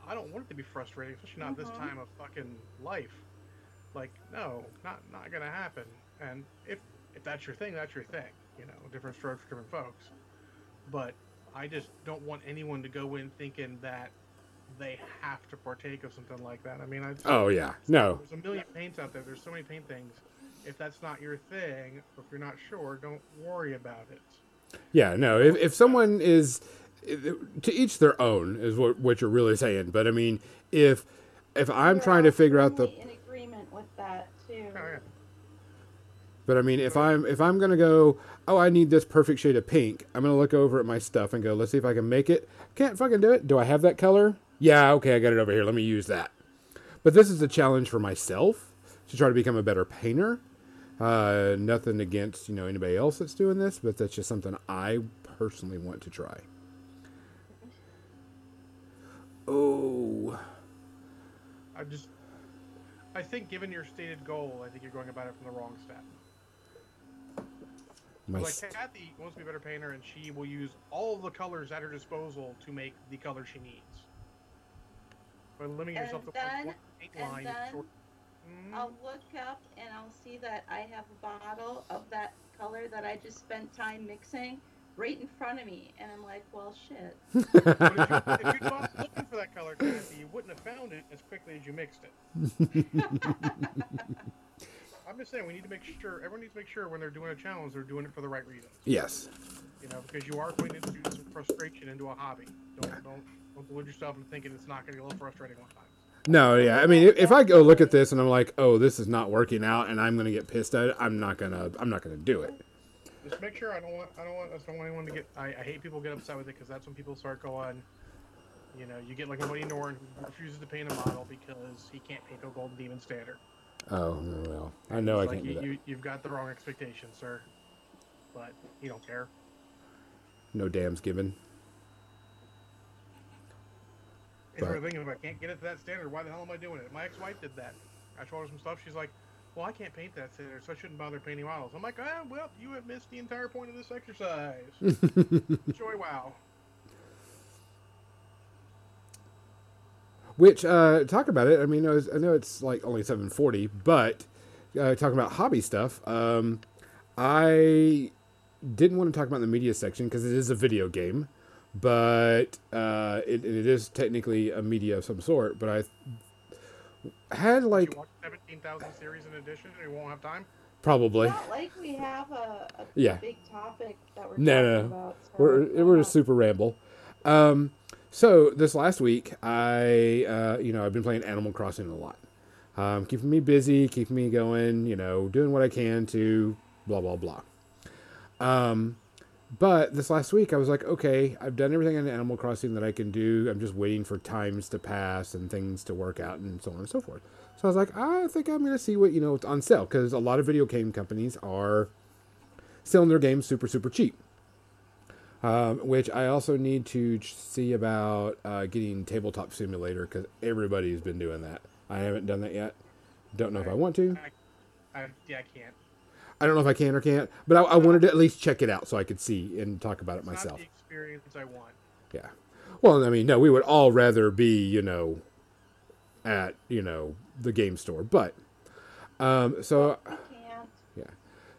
I don't want it to be frustrating, especially not this Mhm. time of fucking life. Like, no, not not gonna happen. And if if that's your thing, that's your thing. You know, different strokes for different folks. But I just don't want anyone to go in thinking that they have to partake of something like that. I mean, I Oh, yeah. No. there's a million paints out there. There's so many paint things. If that's not your thing, or if you're not sure, don't worry about it. Yeah, no. If, if someone is to each their own is what what you're really saying. But I mean, if if I'm We're trying to figure out the in agreement with that too. Oh, yeah. But I mean, if I'm if I'm gonna go, oh, I need this perfect shade of pink. I'm gonna look over at my stuff and go, let's see if I can make it. Can't fucking do it. Do I have that color? Yeah, okay, I got it over here. Let me use that. But this is a challenge for myself to try to become a better painter. Uh, nothing against you know anybody else that's doing this, but that's just something I personally want to try. Oh, I just, I think given your stated goal, I think you're going about it from the wrong step. My like st- Kathy wants to be a better painter, and she will use all of the colors at her disposal to make the color she needs. By limiting And yourself to then- one paint and line, then sort- Mhm. I'll look up and I'll see that I have a bottle of that color that I just spent time mixing right in front of me, and I'm like, well, shit. If you, if you'd gone looking for that color, Kathy, you wouldn't have found it as quickly as you mixed it. I'm just saying, we need to make sure everyone needs to make sure when they're doing a challenge, they're doing it for the right reasons. yes, You know, because you are going to introduce some frustration into a hobby. Don't don't don't delude yourself into thinking it's not going to be a little frustrating one time. no, yeah. I mean, if, I go look at this and I'm like, oh, this is not working out, and I'm gonna get pissed at it, I'm not gonna I'm not gonna do it. Just make sure I don't want I don't want I don't want anyone to get I, I hate people get upset with it because that's when people start going. You know, you get like a Buddy Norton who refuses to paint a model because he can't paint a Golden Demon standard. Oh no, well, I know I It's can't like, do that. you, you, you've got the wrong expectations, sir. But you don't care. No dams given. It's But- sort of thinking if I can't get it to that standard, why the hell am I doing it? My ex-wife did that. I showed her some stuff. She's like, "Well, I can't paint that standard, so I shouldn't bother painting models." I'm like, "Ah, well, you have missed the entire point of this exercise." Enjoy WoW. Which uh, talk about it. I mean, I, was, I know it's like only seven forty, but uh, talking about hobby stuff. Um, I didn't want to talk about the media section because it is a video game, but uh, it, it is technically a media of some sort. But I had like you watch 17,000 series in addition and you won't have time? probably. Not like we have a, a Yeah. big topic that we're No, talking no. about. so We're we're a super ramble. Um, so this last week, I uh, you know I've been playing Animal Crossing a lot, um, keeping me busy, keeping me going. You know, doing what I can to blah blah blah. Um, but this last week, I was like, okay, I've done everything in Animal Crossing that I can do. I'm just waiting for times to pass and things to work out and so on and so forth. So I was like, I think I'm going to see what you know it's on sale because a lot of video game companies are selling their games super super cheap um, which I also need to see about uh, getting Tabletop Simulator because everybody's been doing that. I haven't done that yet. Don't know if I want to. I, yeah, I can't. I don't know if I can or can't, but I, I wanted to at least check it out so I could see and talk about it It's myself. not the experience I want. Yeah. Well, I mean, no, we would all rather be, you know, at you know the game store, but um, so.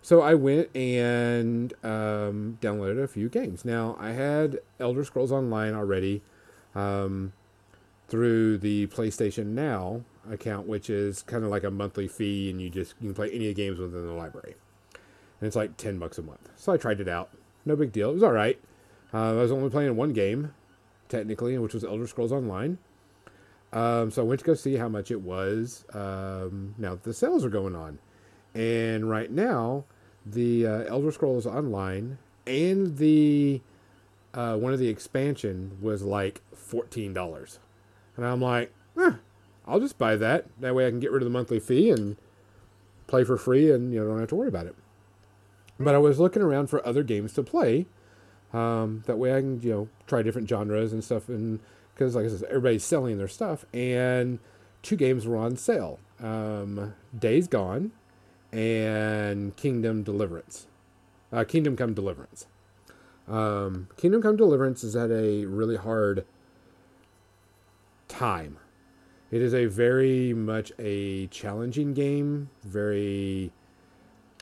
So I went and um, downloaded a few games. Now I had Elder Scrolls Online already um, through the PlayStation Now account, which is kind of like a monthly fee, and you just you can play any of the games within the library, and it's like ten bucks a month. So I tried it out. No big deal. It was all right. Uh, I was only playing one game, technically, which was Elder Scrolls Online. Um, so I went to go see how much it was. Um, now that the sales are going on, and right now the uh, Elder Scrolls Online and the uh, one of the expansion was like fourteen dollars, and I'm like, eh, I'll just buy that. That way I can get rid of the monthly fee and play for free, and you know don't have to worry about it. But I was looking around for other games to play. Um, that way I can you know try different genres and stuff, and because like I said, everybody's selling their stuff, and two games were on sale. Um, Days Gone and Kingdom Deliverance. Uh, Kingdom Come Deliverance. Um, Kingdom Come Deliverance is at a really hard time. It is a very much a challenging game, very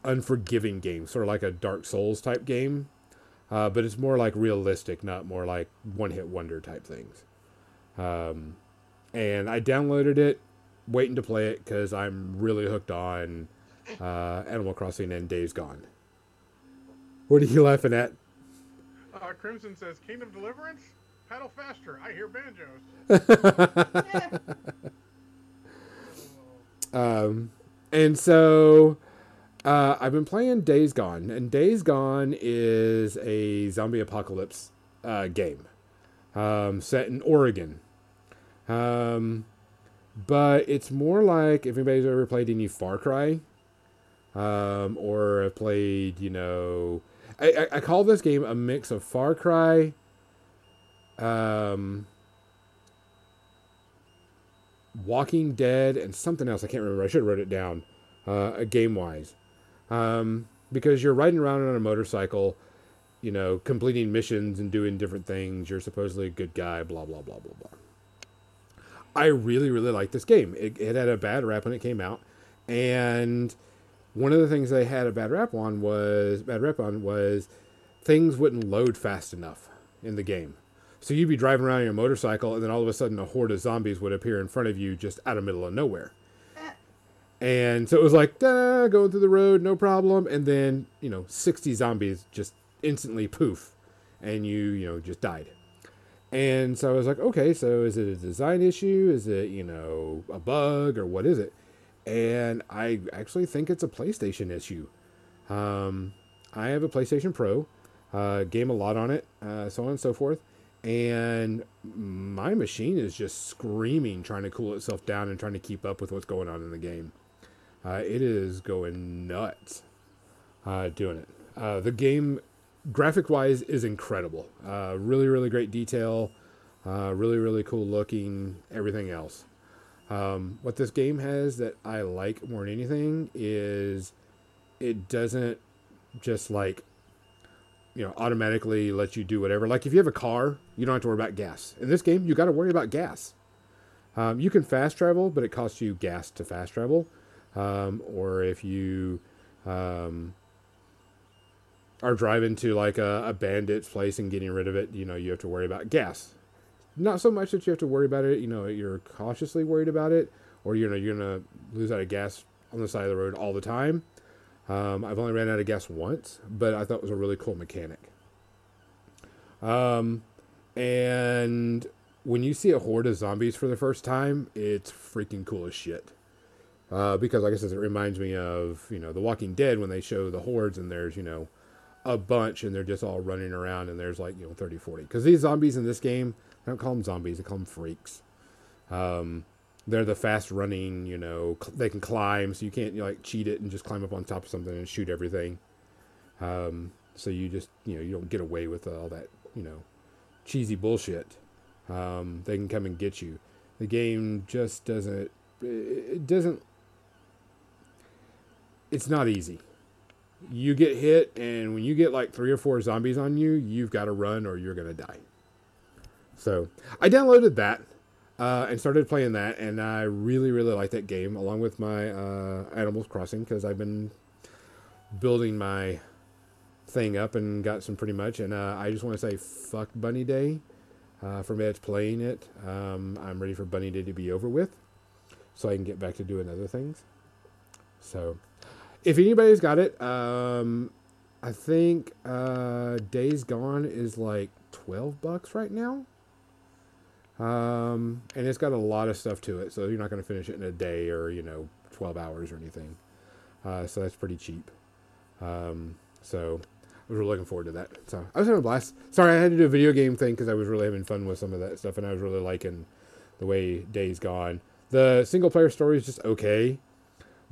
unforgiving game, sort of like a Dark Souls type game. Uh, but it's more like realistic, not more like one hit wonder type things. Um, and I downloaded it, waiting to play it because I'm really hooked on uh, Animal Crossing and Days Gone. What are you laughing at? Uh, Crimson says, Kingdom Deliverance? Paddle faster. I hear banjos. Um, and so uh, I've been playing Days Gone, and Days Gone is a zombie apocalypse uh, game um, set in Oregon. Um, but it's more like if anybody's ever played any Far Cry, um, or have played, you know, I, I, I call this game a mix of Far Cry, um, Walking Dead, and something else. I can't remember. I should have wrote it down, uh, game wise, um, because you're riding around on a motorcycle, you know, completing missions and doing different things. You're supposedly a good guy. Blah blah blah blah blah. I really really like this game. It, it had a bad rap when it came out, and one of the things they had a bad rap on was bad rap on was things wouldn't load fast enough in the game. So you'd be driving around on your motorcycle, and then all of a sudden, a horde of zombies would appear in front of you just out of middle of nowhere. And so it was like, "Duh, going through the road, no problem. And then, you know, 60 zombies just instantly poof, and you, you know, just died. And so I was like, okay, so is it a design issue? Is it, you know, a bug or what is it? And I actually think it's a PlayStation issue. Um, I have a PlayStation Pro, uh, game a lot on it, uh, so on and so forth. And my machine is just screaming, trying to cool itself down and trying to keep up with what's going on in the game. Uh, it is going nuts uh, doing it. Uh, the game, graphic wise, is incredible. Uh, really, really great detail. Really, really cool looking. Everything else. Um, what this game has that I like more than anything is it doesn't just like you know automatically let you do whatever. Like if you have a car, you don't have to worry about gas. In this game, you got to worry about gas. Um, you can fast travel, but it costs you gas to fast travel. Um, or if you um, are driving to like a, a bandit's place and getting rid of it, you know, you have to worry about gas. Not so much that you have to worry about it, you know, you're cautiously worried about it, or you know, you're gonna lose out of gas on the side of the road all the time. Um, I've only ran out of gas once, but I thought it was a really cool mechanic. Um, and when you see a horde of zombies for the first time, it's freaking cool as shit. Uh, because, like I said, it reminds me of you know The Walking Dead when they show the hordes and there's you know a bunch and they're just all running around and there's like you know 30, 40. Because these zombies in this game, I don't call them zombies, I call them freaks. Um, they're the fast running, you know, cl- they can climb, so you can't you know, like cheat it and just climb up on top of something and shoot everything. Um, so you just you know you don't get away with all that you know cheesy bullshit. Um, they can come and get you. The game just doesn't. It doesn't. It's not easy. You get hit, and when you get like three or four zombies on you, you've got to run or you're gonna die. So I downloaded that uh, and started playing that, and I really, really like that game, along with my uh, Animals Crossing, because I've been building my thing up and got some pretty much. And uh, I just want to say, fuck Bunny Day uh, for Edge playing it. Um, I'm ready for Bunny Day to be over with, so I can get back to doing other things. So, if anybody's got it, um, I think uh, Days Gone is like twelve bucks right now. Um, and it's got a lot of stuff to it, so you're not going to finish it in a day or you know 12 hours or anything. Uh, so that's pretty cheap. Um, so I was really looking forward to that. So I was having a blast. Sorry, I had to do a video game thing because I was really having fun with some of that stuff, and I was really liking the way Days Gone. The single player story is just okay,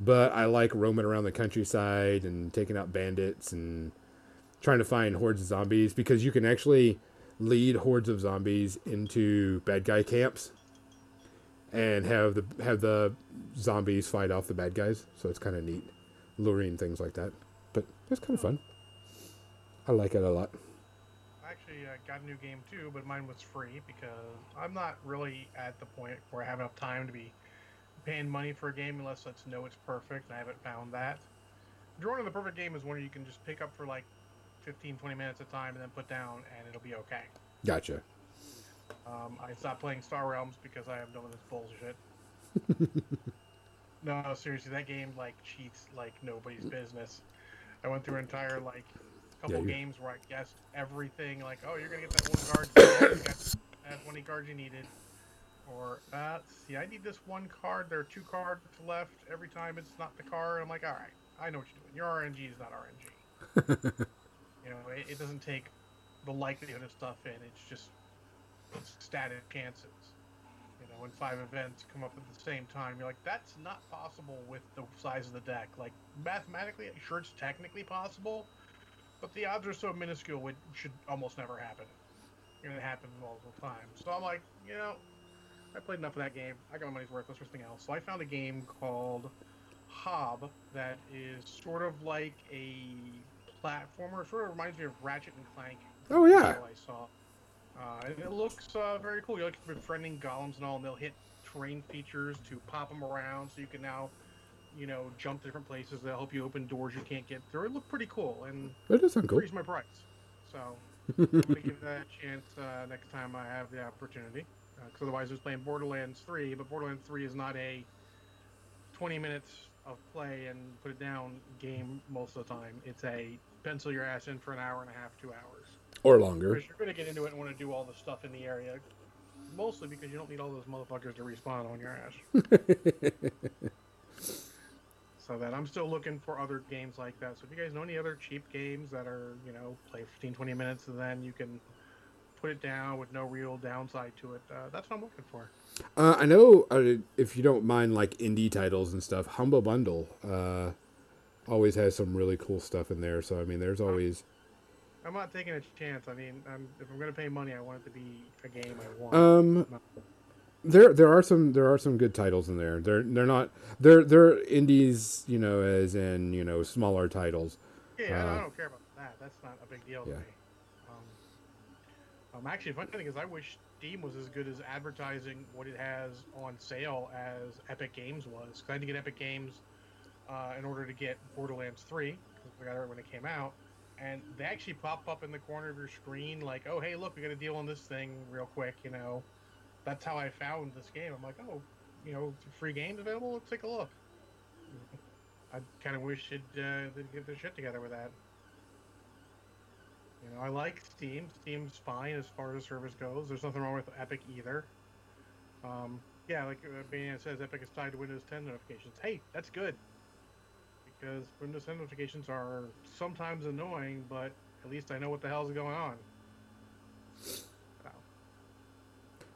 but I like roaming around the countryside and taking out bandits and trying to find hordes of zombies because you can actually lead hordes of zombies into bad guy camps and have the have the zombies fight off the bad guys. So it's kind of neat, luring things like that. But it's kind of fun. I like it a lot. I actually uh, got a new game too, but mine was free because I'm not really at the point where I have enough time to be paying money for a game unless let's know it's perfect. And I haven't found that. Drawing the perfect game is one you can just pick up for like 15, 20 minutes at a time and then put down, and it'll be okay. Gotcha. Um, I stopped playing Star Realms because I am done with this bullshit. no, seriously, that game like cheats like nobody's business. I went through an entire like couple Yeah, games where I guessed everything. Like, oh, you're gonna get that one card. you got that 20 cards you needed. Or, uh, see, I need this one card. There are two cards left. Every time it's not the card. I'm like, all right, I know what you're doing. Your RNG is not RNG. you know, it, it doesn't take the likelihood of stuff in. It's just static chances. You know, when five events come up at the same time, you're like, that's not possible with the size of the deck. Like, mathematically, sure, it's technically possible, but the odds are so minuscule, it should almost never happen. And it happens multiple times. So I'm like, you know, I played enough of that game. I got my money's worth. Let's something else. So I found a game called Hob that is sort of like a platformer. It sort of reminds me of Ratchet and Clank. Oh, yeah. I saw. Uh, it looks uh, very cool. You're like befriending golems and all, and they'll hit terrain features to pop them around, so you can now, you know, jump to different places. They'll help you open doors you can't get through. It looked pretty cool, and That does sound cool. increased my price. So I'm gonna give that a chance uh, next time I have the opportunity. Because otherwise, I was playing Borderlands 3, but Borderlands 3 is not a 20 minutes of play and put it down game most of the time. It's a pencil your ass in for an hour and a half, two hours. or longer. Because you're going to get into it and want to do all the stuff in the area. Mostly because you don't need all those motherfuckers to respawn on your ass. so that I'm still looking for other games like that. So if you guys know any other cheap games that are, you know, play 15, 20 minutes and then you can put it down with no real downside to it, uh, that's what I'm looking for. Uh, I know uh, if you don't mind like indie titles and stuff, Humble Bundle uh, always has some really cool stuff in there. So I mean, there's always I'm not taking a chance. I mean, I'm, if I'm going to pay money, I want it to be a game I want. um Not- there there are some there are some good titles in there. They're they're not they're they're indies, you know, as in you know smaller titles. Yeah, I- I Uh, don't care about that. That's not a big deal to yeah. me. Um, um, actually, the funny thing is, I wish Steam was as good as advertising what it has on sale as Epic Games was. Because I had to get Epic Games uh, in order to get Borderlands 3, because I got it when it came out. and they actually pop up in the corner of your screen, like, "Oh, hey, look, we got to deal on this thing real quick." You know, that's how I found this game. I'm like, "Oh, you know, free games available. Let's take a look." I kind of wish it uh, they'd get their shit together with that. You know, I like Steam. Steam's fine as far as service goes. There's nothing wrong with Epic either. Um, yeah, like uh, says, Epic is tied to Windows 10 notifications. Hey, that's good. Because Windows 10 notifications are sometimes annoying, but at least I know what the hell's going on.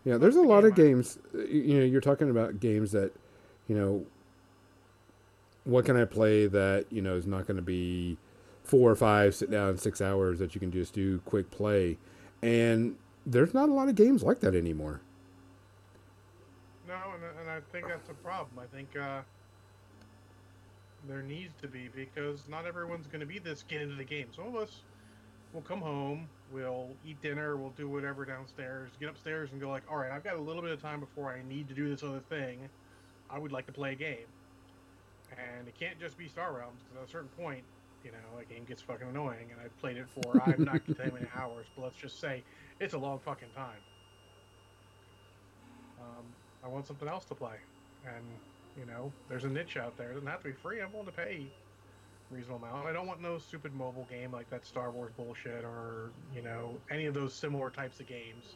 Yeah, there's a lot of games. You you know, you're talking about games that, you know, what can I play that you know is not going to be four or five sit down six hours that you can just do quick play, and there's not a lot of games like that anymore. no, and, and I think that's a problem. I think uh, there needs to be because not everyone's going to be this get into the game. Some of us will come home, we'll eat dinner, we'll do whatever downstairs, get upstairs and go like, all right, I've got a little bit of time before I need to do this other thing. I would like to play a game, and it can't just be Star Realms because at a certain point, you know, a game gets fucking annoying, and I've played it for I'm not gonna tell you many hours, but let's just say it's a long fucking time. Um, I want something else to play, and you know, there's a niche out there. It doesn't have to be free. I'm willing to pay a reasonable amount. I don't want no stupid mobile game like that Star Wars bullshit or you know any of those similar types of games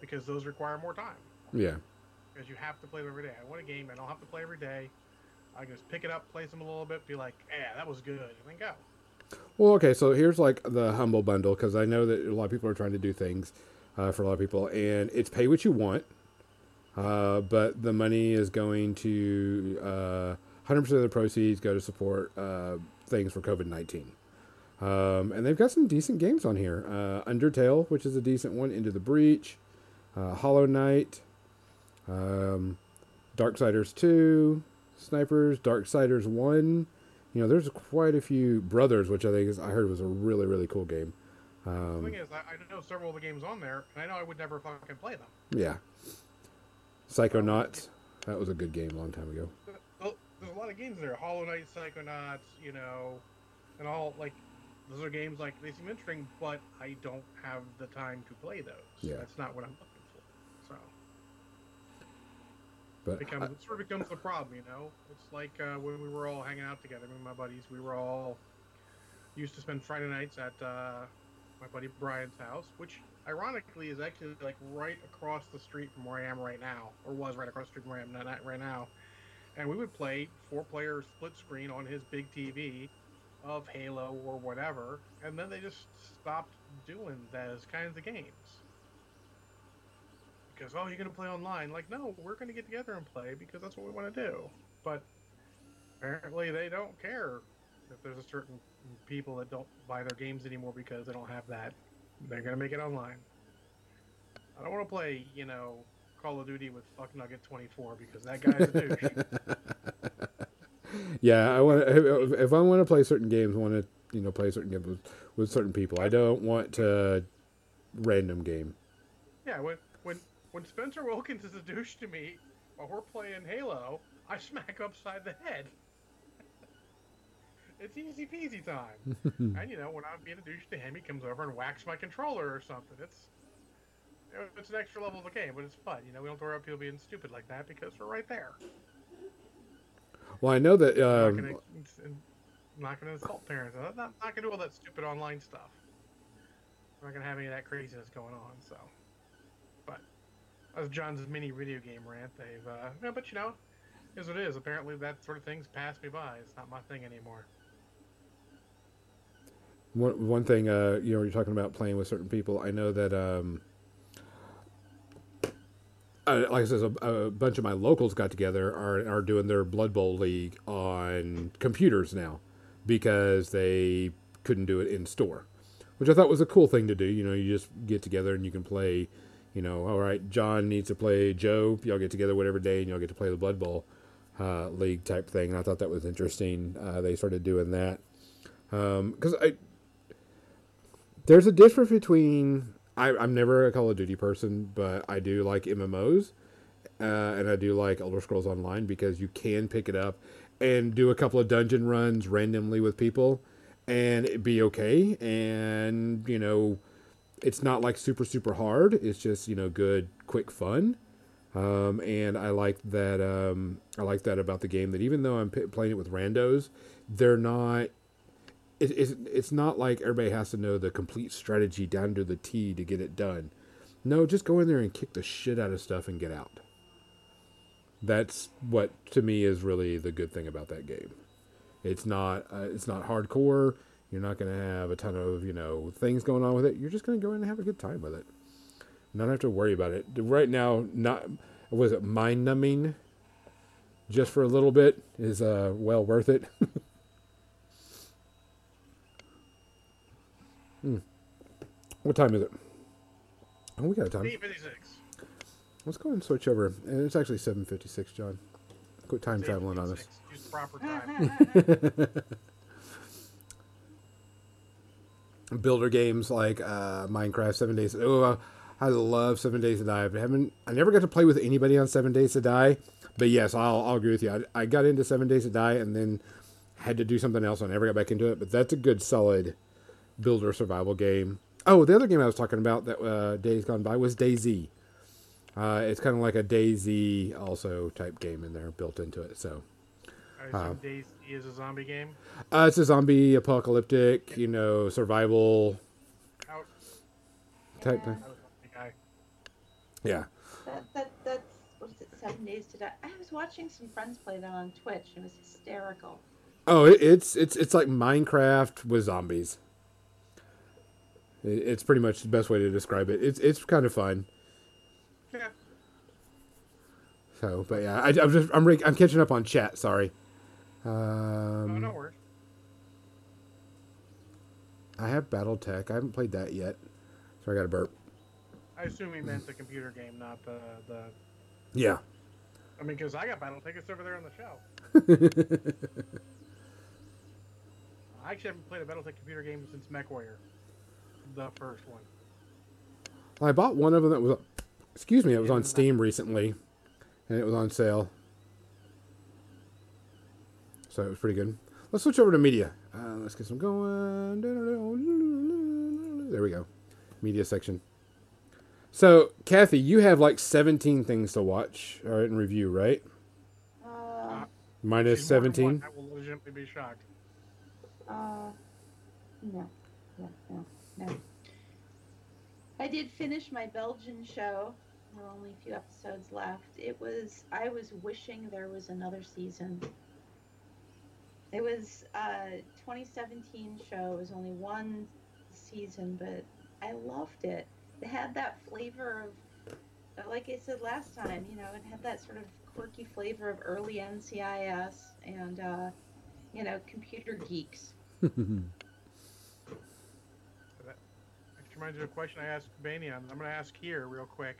because those require more time. Yeah, Because you have to play them every day. I want a game I don't have to play every day. I can just pick it up, play some a little bit, be like, yeah, that was good, and then go. Well, okay, so here's like the humble bundle because I know that a lot of people are trying to do things uh, for a lot of people, and it's pay what you want, uh, but the money is going to uh, 100% of the proceeds go to support uh, things for COVID 19. Um, and they've got some decent games on here uh, Undertale, which is a decent one, Into the Breach, uh, Hollow Knight, um, Darksiders 2, Snipers, Darksiders 1 you know, there's quite a few brothers, which I think is I heard was a really really cool game. the Um, thing is, I, I know several of the games on there, and I know I would never fucking play them. yeah, Psychonauts, that was a good game a long time ago. Well, There's a lot of games there. Hollow Knight, Psychonauts, you know, and all like those are games like they seem interesting, but I don't have the time to play those. Yeah. that's not what I'm looking for. So But it becomes it sort of becomes the problem, you know. It's like uh, when we were all hanging out together, me and my buddies. We were all used to spend Friday nights at uh, my buddy Brian's house, which ironically is actually like right across the street from where I am right now, or was right across the street from where I am not right now. And we would play four-player split screen on his big TV of Halo or whatever, and then they just stopped doing those kinds of games. Because oh, you're gonna play online? Like, no, we're gonna get together and play because that's what we want to do. But apparently, they don't care if there's a certain people that don't buy their games anymore because they don't have that. They're gonna make it online. I don't want to play, you know, Call of Duty with Fuck Nugget 24 because that guy's a douche. yeah, I want to, if I want to play certain games, I want to you know play certain games with, with certain people. I don't want to random game. Yeah, when when when Spencer Wilkins is a douche to me while we're playing Halo, I smack upside the head. It's easy peasy time. and you know, when I'm being a douche to him, he comes over and whacks my controller or something. It's it's an extra level of the game, but it's fun. You know, we don't worry about people being stupid like that because we're right there. Well, I know that I'm not um, I'm not gonna insult parents. I'm not, not gonna do all that stupid online stuff. I'm not gonna have any of that craziness going on. So, but as John's mini video game rant, they've uh, yeah, but you know, is what it is. Apparently, that sort of thing's passed me by. It's not my thing anymore. One one thing, uh, you know, you're talking about playing with certain people. I know that, um, uh, like I said, a, a bunch of my locals got together are are doing their Blood Bowl league on computers now because they couldn't do it in store, which I thought was a cool thing to do. You know, you just get together and you can play. You know, all right, John needs to play Joe. Y'all get together whatever day and y'all get to play the Blood Bowl uh, league type thing. And I thought that was interesting. Uh, they started doing that because I there's a difference between I, I'm never a Call of Duty person, but I do like MMOs, uh, and I do like Elder Scrolls Online because you can pick it up and do a couple of dungeon runs randomly with people, and be okay. And you know, it's not like super super hard. It's just you know good, quick fun. Um, and I like that. Um, I like that about the game. That even though I'm p- playing it with randos, they're not. It, it's it's not like everybody has to know the complete strategy down to the T to get it done. No, just go in there and kick the shit out of stuff and get out. That's what to me is really the good thing about that game. It's not uh, it's not hardcore. You're not going to have a ton of you know things going on with it. You're just going to go in and have a good time with it. Not have to worry about it right now. Not was it mind numbing? Just for a little bit is uh well worth it. hmm. What time is it? Oh, we got time. 856. Let's go ahead and switch over. And it's actually 7:56, John. Quit time traveling on us. Use proper time. builder games like uh, Minecraft, Seven Days. Oh, uh, I love Seven Days to Die. I haven't. I never got to play with anybody on Seven Days to Die, but yes, I'll, I'll agree with you. I, I got into Seven Days to Die and then had to do something else. I never got back into it, but that's a good, solid builder survival game. Oh, the other game I was talking about that uh, days gone by was DayZ. Uh, it's kind of like a DayZ also type game in there built into it. So I assume DayZ is a zombie game. uh, it's a zombie apocalyptic, you know, survival Out. type thing. I was a guy. Yeah. That, that, that's, what is it, Seven Days to Die? I was watching some friends play that on Twitch. It was hysterical. Oh, it, it's it's it's like Minecraft with zombies. It, it's pretty much the best way to describe it. It's it's kind of fun. Yeah. So, but yeah, I, I'm just I'm re- I'm catching up on chat. Sorry. Oh, Um, no worries. I have BattleTech. I haven't played that yet. So I got a burp. I assume he meant the computer game, not the the. Yeah. I mean, because I got Battle It's over there on the shelf. I actually haven't played a BattleTech computer game since MechWarrior, the first one. I bought one of them that was, excuse me, it was on Steam recently, and it was on sale. So it was pretty good. Let's switch over to media. Uh, let's get some going. There we go, media section. So Kathy, you have like 17 things to watch or in review, right? Uh, Minus She's more than 17. I will legitimately be shocked. uh, no, no, no, I did finish my Belgian show. There were only a few episodes left. It was, I was wishing there was another season. It was a 2017 show. It was only one season, but I loved it. It had that flavor of, uh, like I said last time, you know, it had that sort of quirky flavor of early NCIS and, uh, you know, computer geeks. Which reminds me of a question I asked Bania. I'm going to ask here real quick.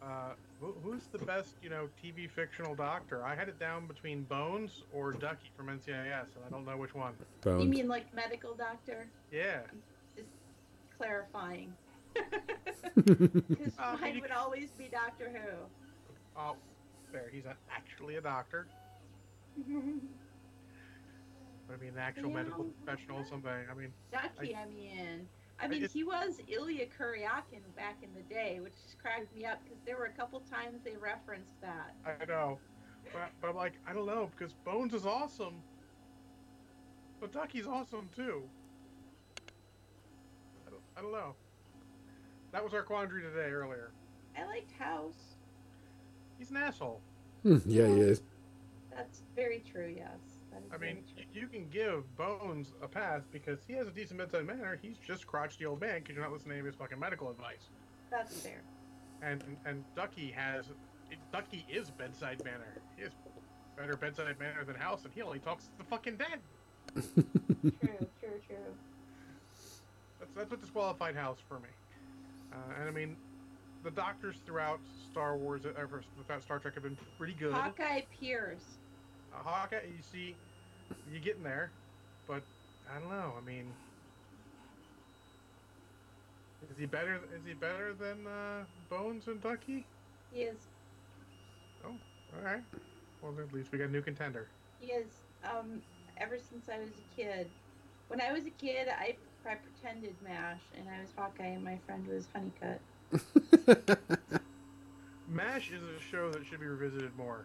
Uh, who, who's the best, you know, TV fictional doctor? I had it down between Bones or Ducky from NCIS, and I don't know which one. Bones. You mean like medical doctor? Yeah. Just clarifying. Because Uh, mine you- would always be Doctor Who. Oh, there. He's not actually a doctor. But I mean, an actual Yeah. medical professional, or something. I mean, Ducky, I mean. I mean, just- he was Ilya Kuryakin back in the day, which just cracked me up because there were a couple times they referenced that. I know. But, but I'm like, I don't know, because Bones is awesome. But Ducky's awesome too. I don't, I don't know. That was our quandary today earlier. I liked House. He's an asshole. Hmm, yeah, he is. That's very true, yes. That is I very mean, true. y- you can give Bones a pass because he has a decent bedside manner. He's just crotchety old man because you're not listening to his fucking medical advice. That's fair. And and Ducky has Ducky is bedside manner. He has better bedside manner than House, and he only talks to the fucking dead. True, true, true. That's that's what disqualified House for me. Uh, and I mean, the doctors throughout Star Wars, uh, or throughout Star Trek, have been pretty good. Hawkeye Pierce. Uh, Hawkeye, you see, you're getting there, but I don't know. I mean, is he better? Is he better than uh, Bones and Ducky? He is. Oh, all right. Well, at least we got a new contender. He is. Um, ever since I was a kid, When I was a kid, I, I pretended MASH, and I was Hawkeye, and my friend was Honeycutt. MASH is a show that should be revisited more.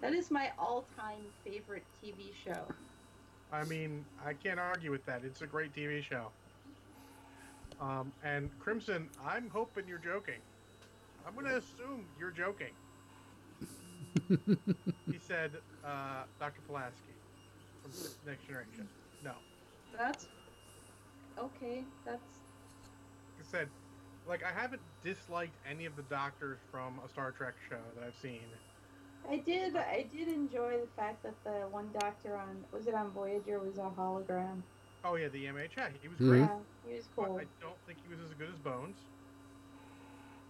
That is my all-time favorite TV show. I mean, I can't argue with that. It's a great TV show. Um, and Crimson, I'm hoping you're joking. I'm going to assume you're joking. he said, uh, Dr. Pulaski from Next Generation. No. That's okay. That's He said, like, I haven't disliked any of the doctors from a Star Trek show that I've seen. I did. I did enjoy the fact that the one doctor on was it on Voyager was a hologram. Oh, yeah, the MHA. He was Mhm. great. Yeah, he was But cool. I don't think he was as good as Bones.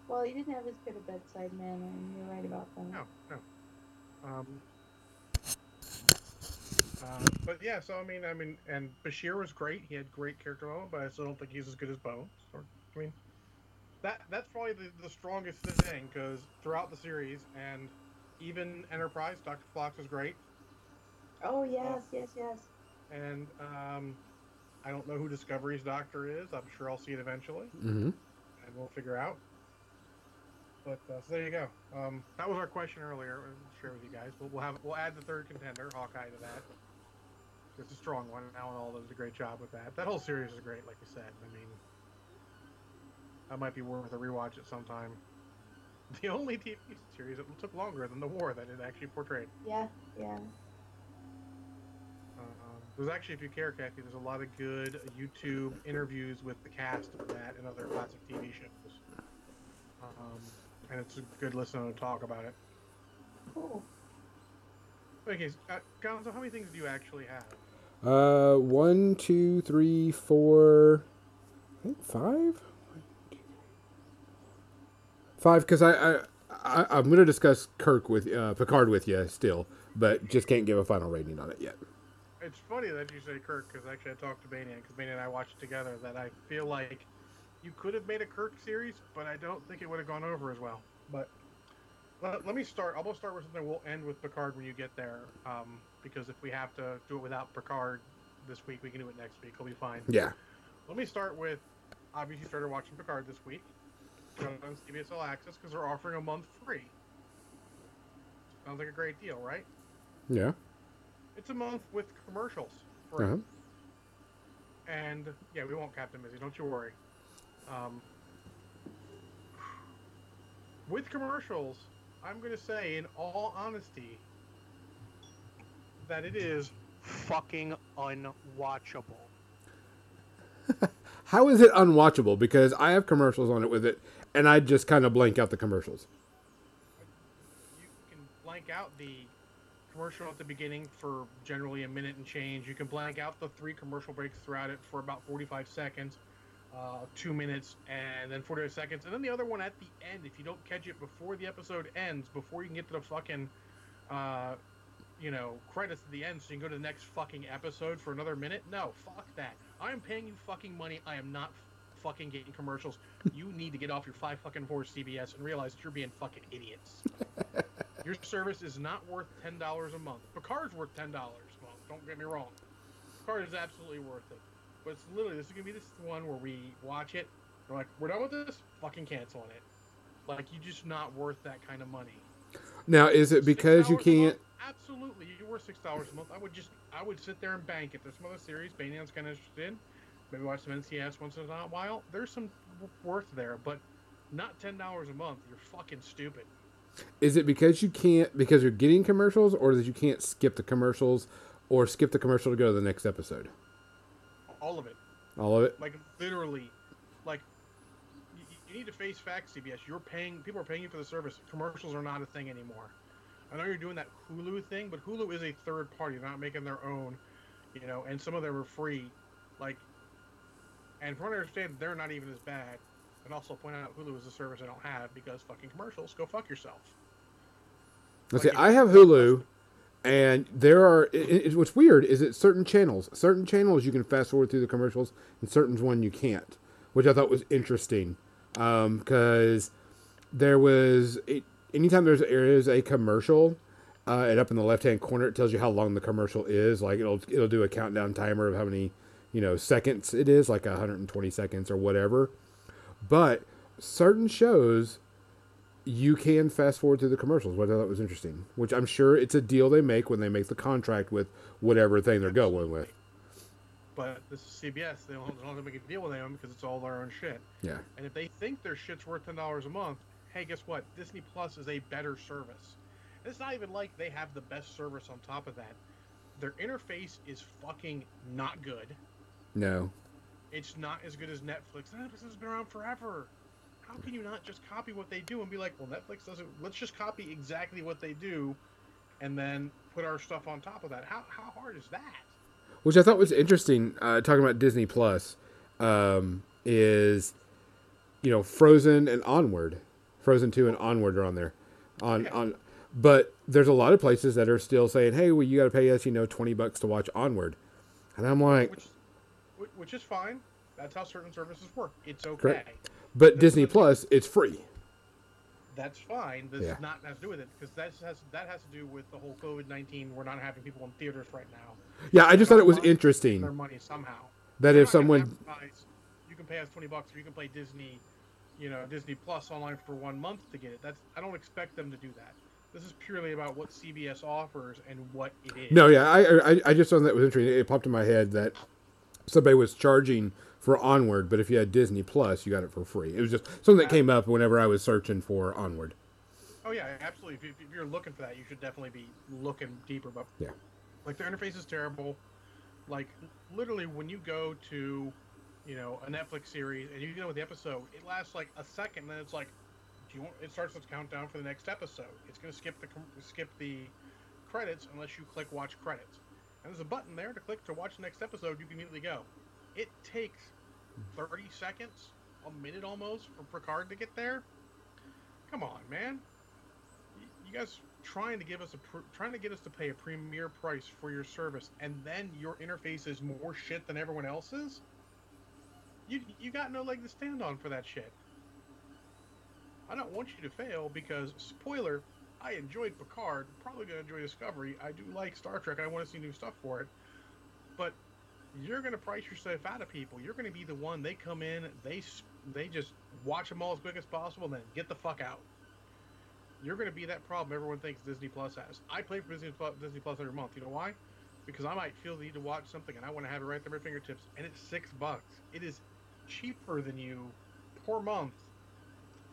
Well, he didn't have as good a bedside manner, and you're right about that. No, no. Um, uh, but yeah, so I mean, I mean, and Bashir was great. He had great character development, but I still don't think he's as good as Bones. Or, I mean, that that's probably the, the strongest thing because throughout the series and even Enterprise, Doctor Phlox was great, Oh yes, yes, yes. and um, I don't know who Discovery's Doctor is. I'm sure I'll see it eventually, hmm and we'll figure out. But uh, so there you go. Um, that was our question earlier. I'll share with you guys. We'll, we'll have we'll add the third contender, Hawkeye, to that. It's a strong one. Alan Alda does a great job with that. That whole series is great, like you said. I mean, that might be worth a rewatch at some time. The only TV series that took longer than the war that it actually portrayed. Yeah, yeah. Um, there's actually, if you care, Kathy, there's a lot of good YouTube interviews with the cast of that and other classic TV shows. Um, and it's a good listen to talk about it. Cool. Okay, uh, Gonzo, how many things do you actually have? Uh, one, two, three, four. I think five. Five, because I, I, I I'm going to discuss Kirk with uh, Picard with you still, but just can't give a final rating on it yet. It's funny that you say Kirk because actually I talked to Bania because Bania and I watched it together. That I feel like you could have made a Kirk series, but I don't think it would have gone over as well. But let, let me start. I'll start with something. We'll end with Picard when you get there, um, because if we have to do it without Picard this week, we can do it next week. It'll be fine. Yeah. Let me start with obviously started watching Picard this week. On CBS All Access because they're offering a month free. Sounds like a great deal, right? Yeah. It's a month with commercials. Free. Uh-huh. And yeah, we won't Captain Busy. Don't you worry. Um, with commercials, I'm gonna say, in all honesty, that it is fucking unwatchable. How is it unwatchable? Because I have commercials on it with it, and I just kind of blank out the commercials. You can blank out the commercial at the beginning for generally a minute and change. You can blank out the three commercial breaks throughout it for about 45 seconds, uh, two minutes, and then 45 seconds. And then the other one at the end, if you don't catch it before the episode ends, before you can get to the fucking, uh, you know, credits at the end, so you can go to the next fucking episode for another minute. No, fuck that. I am paying you fucking money. I am not fucking getting commercials. You need to get off your five fucking four CBS and realize that you're being fucking idiots. Your service is not worth ten dollars a month. Picard's worth ten dollars a month. Don't get me wrong. Picard is absolutely worth it. But it's literally this is gonna be this one where we watch it. We're like, we're done with this. Fucking canceling it. Like you're just not worth that kind of money. Now, is it because you $6 a month? can't? Absolutely, you're worth six dollars a month. I would just, I would sit there and bank. If there's some other series Banyan's kind of interested in, maybe watch some NCIS once in a while. There's some worth there, but not ten dollars a month. You're fucking stupid. Is it because you can't because you're getting commercials, or that you can't skip the commercials, or skip the commercial to go to the next episode? All of it. All of it. Like literally, like you, you need to face facts, CBS. You're paying. People are paying you for the service. Commercials are not a thing anymore. I know you're doing that Hulu thing, but Hulu is a third party. They're not making their own, you know. And some of them are free, like. And from what I understand, they're not even as bad. And also point out Hulu is a service I don't have because fucking commercials. Go fuck yourself. Let's Like, see. I have Hulu, and there are. It, it, what's weird is that certain channels, certain channels you can fast forward through the commercials, and certain one you can't, which I thought was interesting, because there was it, anytime there's there is a commercial, uh, and up in the left hand corner it tells you how long the commercial is. Like it'll it'll do a countdown timer of how many you know seconds it is, like 120 seconds or whatever. But certain shows you can fast forward through the commercials, which I thought was interesting. Which I'm sure it's a deal they make when they make the contract with whatever thing they're going with. But this is CBS. They don't, they don't have to make a deal with them because it's all their own shit. Yeah. And if they think their shit's worth ten dollars a month, hey, guess what? Disney Plus is a better service. And it's not even like they have the best service on top of that. Their interface is fucking not good. No. It's not as good as Netflix. Netflix has been around forever. How can you not just copy what they do and be like, well, Netflix doesn't. Let's just copy exactly what they do, and then put our stuff on top of that. How how hard is that? Which I thought was interesting. Uh, talking about Disney Plus, um, is you know Frozen and Onward, Frozen Two and Onward are on there, on Yeah. on. But there's a lot of places that are still saying, "Hey, well, you got to pay us, you know, twenty bucks to watch Onward," and I'm like, Which whi- which is fine. That's how certain services work. It's okay. Correct. "But This Disney Plus, it's free." That's fine. This Yeah. is not has to do with it because that has that has to do with the whole COVID nineteen. We're not having people in theaters right now. Yeah, I just thought it was They're their interesting money somehow. that They're if someone, you can pay us twenty bucks, or you can play Disney, you know, Disney Plus online for one month to get it. That's I don't expect them to do that. This is purely about what CBS offers and what it is. no, yeah, I, I I just thought that was interesting. It popped in my head that somebody was charging for Onward, but if you had Disney Plus, you got it for free. It was just something that came up whenever I was searching for Onward. Oh yeah, absolutely. If, you- if you're looking for that, you should definitely be looking deeper. But Yeah. like their interface is terrible. Like literally, when you go to, you know, a Netflix series and you go with the episode, it lasts like a second, and then it's like, do you want? It starts the countdown for the next episode. It's gonna skip the skip the credits unless you click watch credits. And there's a button there to click to watch the next episode. You can immediately go. It takes 30 seconds, a minute almost, for Picard to get there. Come on, man you guys trying to give us a pr- trying to get us to pay a premier price for your service and then your interface is more shit than everyone else's you you got no leg to stand on for that shit i don't want you to fail because spoiler i enjoyed picard probably going to enjoy discovery i do like star trek i want to see new stuff for it but you're going to price yourself out of people you're going to be the one they come in they they just watch them all as quick as possible and then get the fuck out you're going to be that problem everyone thinks Disney Plus has. I pay for Disney Plus, Disney Plus every month. You know why? Because I might feel the need to watch something and I want to have it right there at my fingertips, and it's six bucks. It is cheaper than you per month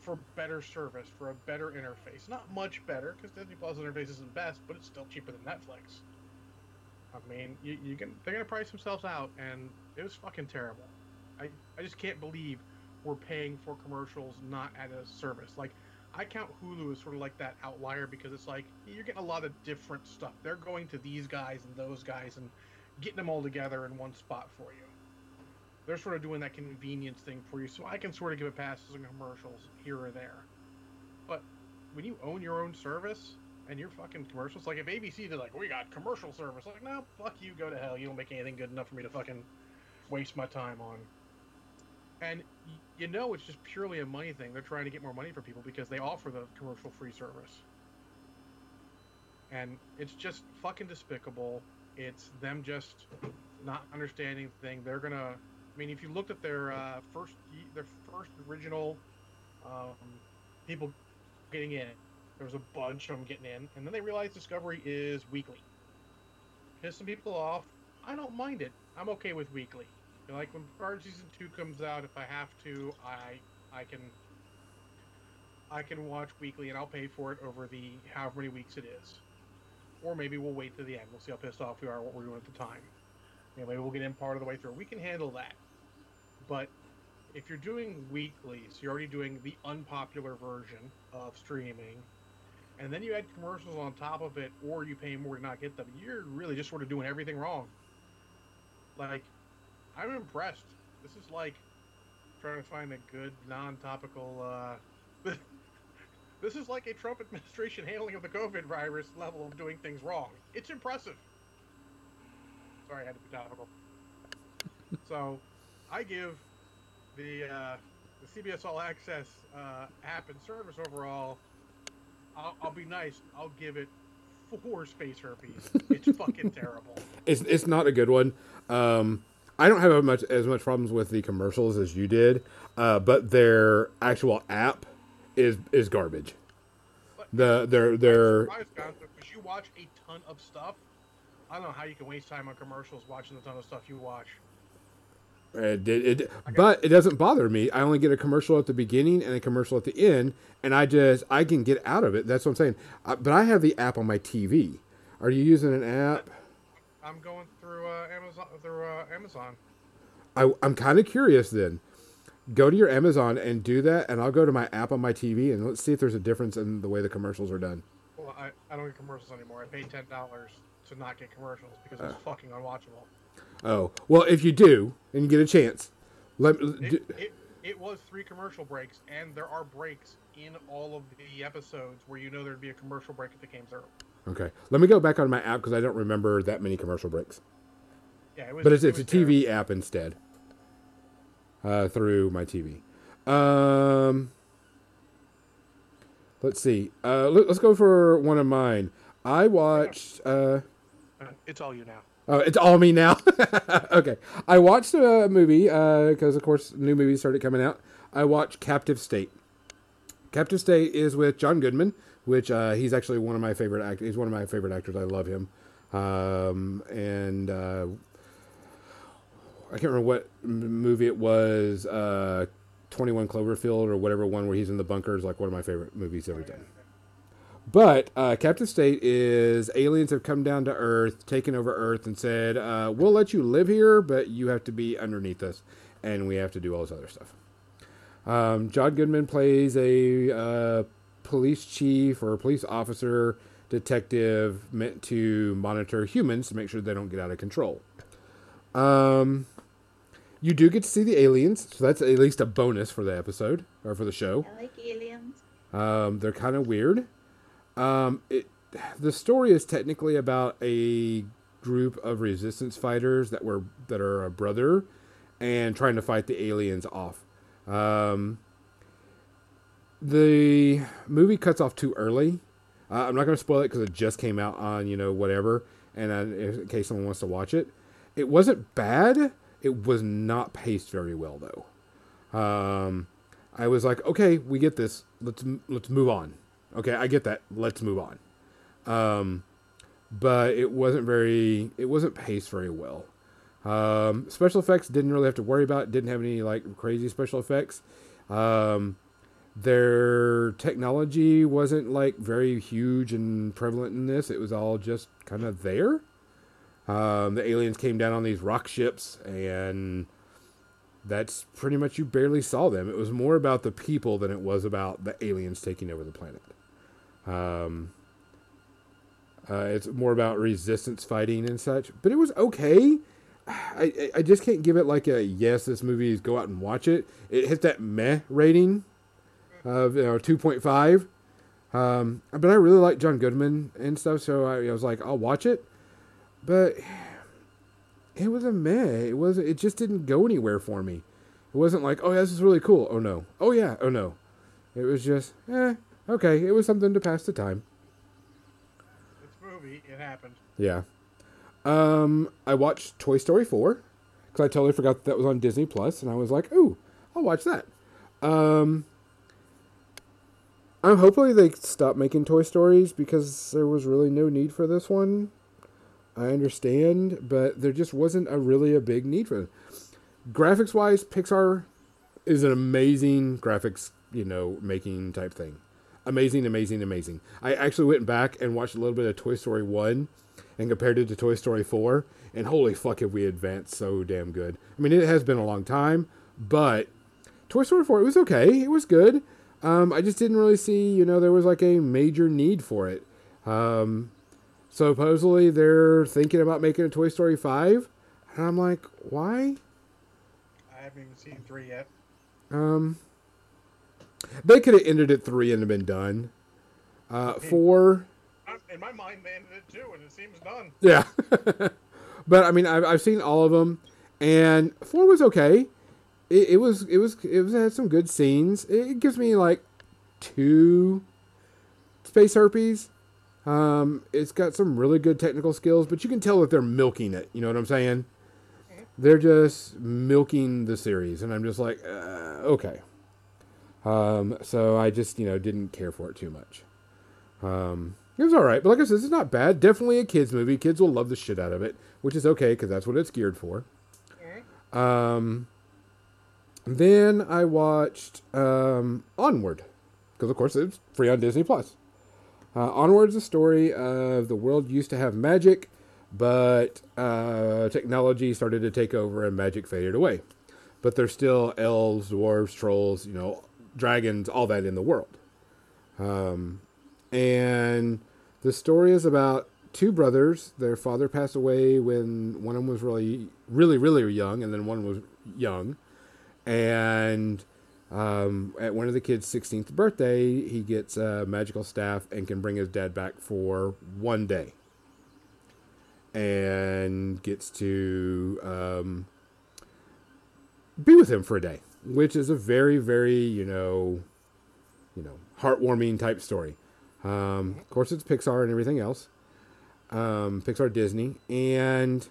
for better service, for a better interface. Not much better because Disney Plus interface isn't best, but it's still cheaper than Netflix. I mean, you, you can they're to price themselves out, and it was fucking terrible. I I just can't believe we're paying for commercials not at a service like. I count Hulu as sort of like that outlier because it's like you're getting a lot of different stuff. They're going to these guys and those guys and getting them all together in one spot for you. They're sort of doing that convenience thing for you, so I can sort of give it passes and commercials here or there. But when you own your own service and your fucking commercials, like if ABC did like we got commercial service, like no, fuck you, go to hell. You don't make anything good enough for me to fucking waste my time on. And you know it's just purely a money thing. They're trying to get more money for people because they offer the commercial free service. And it's just fucking despicable. It's them just not understanding the thing. They're gonna. I mean, if you looked at their uh, first their first original um, people getting in, there was a bunch of them getting in, and then they realized Discovery is weekly. Piss some people off. I don't mind it. I'm okay with weekly. You know, like when Picard season two comes out, if I have to, I I can I can watch weekly and I'll pay for it over the however many weeks it is. Or maybe we'll wait to the end. We'll see how pissed off we are what we're doing at the time. Maybe we'll get in part of the way through. We can handle that. But if you're doing weeklies, you're already doing the unpopular version of streaming, and then you add commercials on top of it, or you pay more to not get them, you're really just sort of doing everything wrong. Like, I'm impressed. This is like trying to find a good non-topical. Uh, this is like a Trump administration handling of the COVID virus level of doing things wrong. It's impressive. Sorry, I had to be topical. so, I give the uh, the CBS All Access uh, app and service overall. I'll, I'll be nice. I'll give it four space herpes. It's fucking terrible. It's it's not a good one. Um, I don't have as much as much problems with the commercials as you did, uh, but their actual app is is garbage. But The their their because you watch a ton of stuff. I don't know how you can waste time on commercials watching the ton of stuff you watch. It, it, it, but it doesn't bother me. I only get a commercial at the beginning and a commercial at the end, and I just I can get out of it. That's what I'm saying. Uh, but I have the app on my TV. Are you using an app? I'm going through uh, Amazon. Through uh, Amazon. I, I'm kind of curious. Then go to your Amazon and do that, and I'll go to my app on my TV and let's see if there's a difference in the way the commercials are done. Well, I, I don't get commercials anymore. I paid ten dollars to not get commercials because it's fucking unwatchable. Oh well, if you do and you get a chance, let do, It, it, it was three commercial breaks, and there are breaks in all of the episodes where you know there'd be a commercial break if it came through. okay. Let me go back on my app because I don't remember that many commercial breaks. Yeah, it was. But it's it it's a was terrible. TV app instead. Uh, through my TV. Um, let's see. Uh, let, us go for one of mine. I watched. Uh, Uh, It's all you now. Oh, it's all me now. okay, I watched a movie because, of course, new movies started coming out. I watched Captive State. Captive State is with John Goodman, which uh, he's actually one of my favorite actors. He's one of my favorite actors. I love him. Um, and uh, I can't remember what movie it was. Uh, Twenty One Cloverfield or whatever one where he's in the bunker is like one of my favorite movies every time. But uh, Captive State is aliens have come down to Earth, taken over Earth, and said, uh, "We'll let you live here, but you have to be underneath us, and we have to do all this other stuff." Um, John Goodman plays a uh, police chief or a police officer, detective meant to monitor humans to make sure they don't get out of control. Um, you do get to see the aliens, so that's at least a bonus for the episode or for the show. I like aliens. Um, they're kind of weird. Um, it, the story is technically about a group of resistance fighters that were that are a brother and trying to fight the aliens off. Um, the movie cuts off too early. Uh, I'm not going to spoil it because it just came out on you know whatever, and uh, in case someone wants to watch it, it wasn't bad. It was not paced very well though. Um, I was like, okay, we get this. Let's let's move on. Okay, I get that. Let's move on. Um, but it wasn't very. It wasn't paced very well. Um, special effects didn't really have to worry about. Didn't have any like crazy special effects. Um, their technology wasn't like very huge and prevalent in this. It was all just kind of there. Um, the aliens came down on these rock ships and that's pretty much you barely saw them. It was more about the people than it was about the aliens taking over the planet. Um, uh, it's more about resistance fighting and such, but it was okay. I, I- just can't give it like a yes. This movie is go out and watch it. It hit that meh rating of you know two point five. Um, but I really like John Goodman and stuff, so I, I was like, I'll watch it. But it was a meh. It was it just didn't go anywhere for me. It wasn't like, oh yeah, this is really cool. Oh no. Oh yeah. Oh no. It was just, eh, okay. It was something to pass the time. It's a movie. It happened. Yeah. Um, I watched Toy Story 4 because I totally forgot that, that was on Disney Plus, and I was like, ooh, I'll watch that. Um, I'm hopefully they stop making Toy Stories because there was really no need for this one. I understand, but there just wasn't a really a big need for it. Graphics wise, Pixar is an amazing graphics, you know, making type thing. Amazing, amazing, amazing. I actually went back and watched a little bit of Toy Story 1 and compared it to Toy Story 4, and holy fuck, have we advanced so damn good. I mean, it has been a long time, but Toy Story 4, it was okay. It was good. Um, I just didn't really see, you know, there was like a major need for it. Um, supposedly they're thinking about making a Toy Story 5, and I'm like, why? I haven't even seen three yet. Um, they could have ended at three and have been done. Uh, four, In my mind, they ended it too, and it seems done. yeah. but I mean, I've, I've seen all of them, and four was okay. It, it was it was it was it had some good scenes. It, it gives me like two space herpes. Um, it's got some really good technical skills, but you can tell that they're milking it. You know what I'm saying? they're just milking the series, and I'm just like, uh, okay. Um, so I just you know didn't care for it too much. Um, it was all right, but like I said, it's not bad. Definitely a kids movie. Kids will love the shit out of it, which is okay because that's what it's geared for. Um, then I watched um, Onward because of course it's free on Disney Plus. Uh, is a story of the world used to have magic, but uh, technology started to take over and magic faded away. But there's still elves, dwarves, trolls, you know, dragons, all that in the world. Um, and the story is about two brothers. Their father passed away when one of them was really, really, really young, and then one was young. And um, at one of the kids' 16th birthday, he gets a magical staff and can bring his dad back for one day. And gets to um, be with him for a day, which is a very, very, you know, you know, heartwarming type story. Um, of course, it's Pixar and everything else. Um, Pixar Disney. And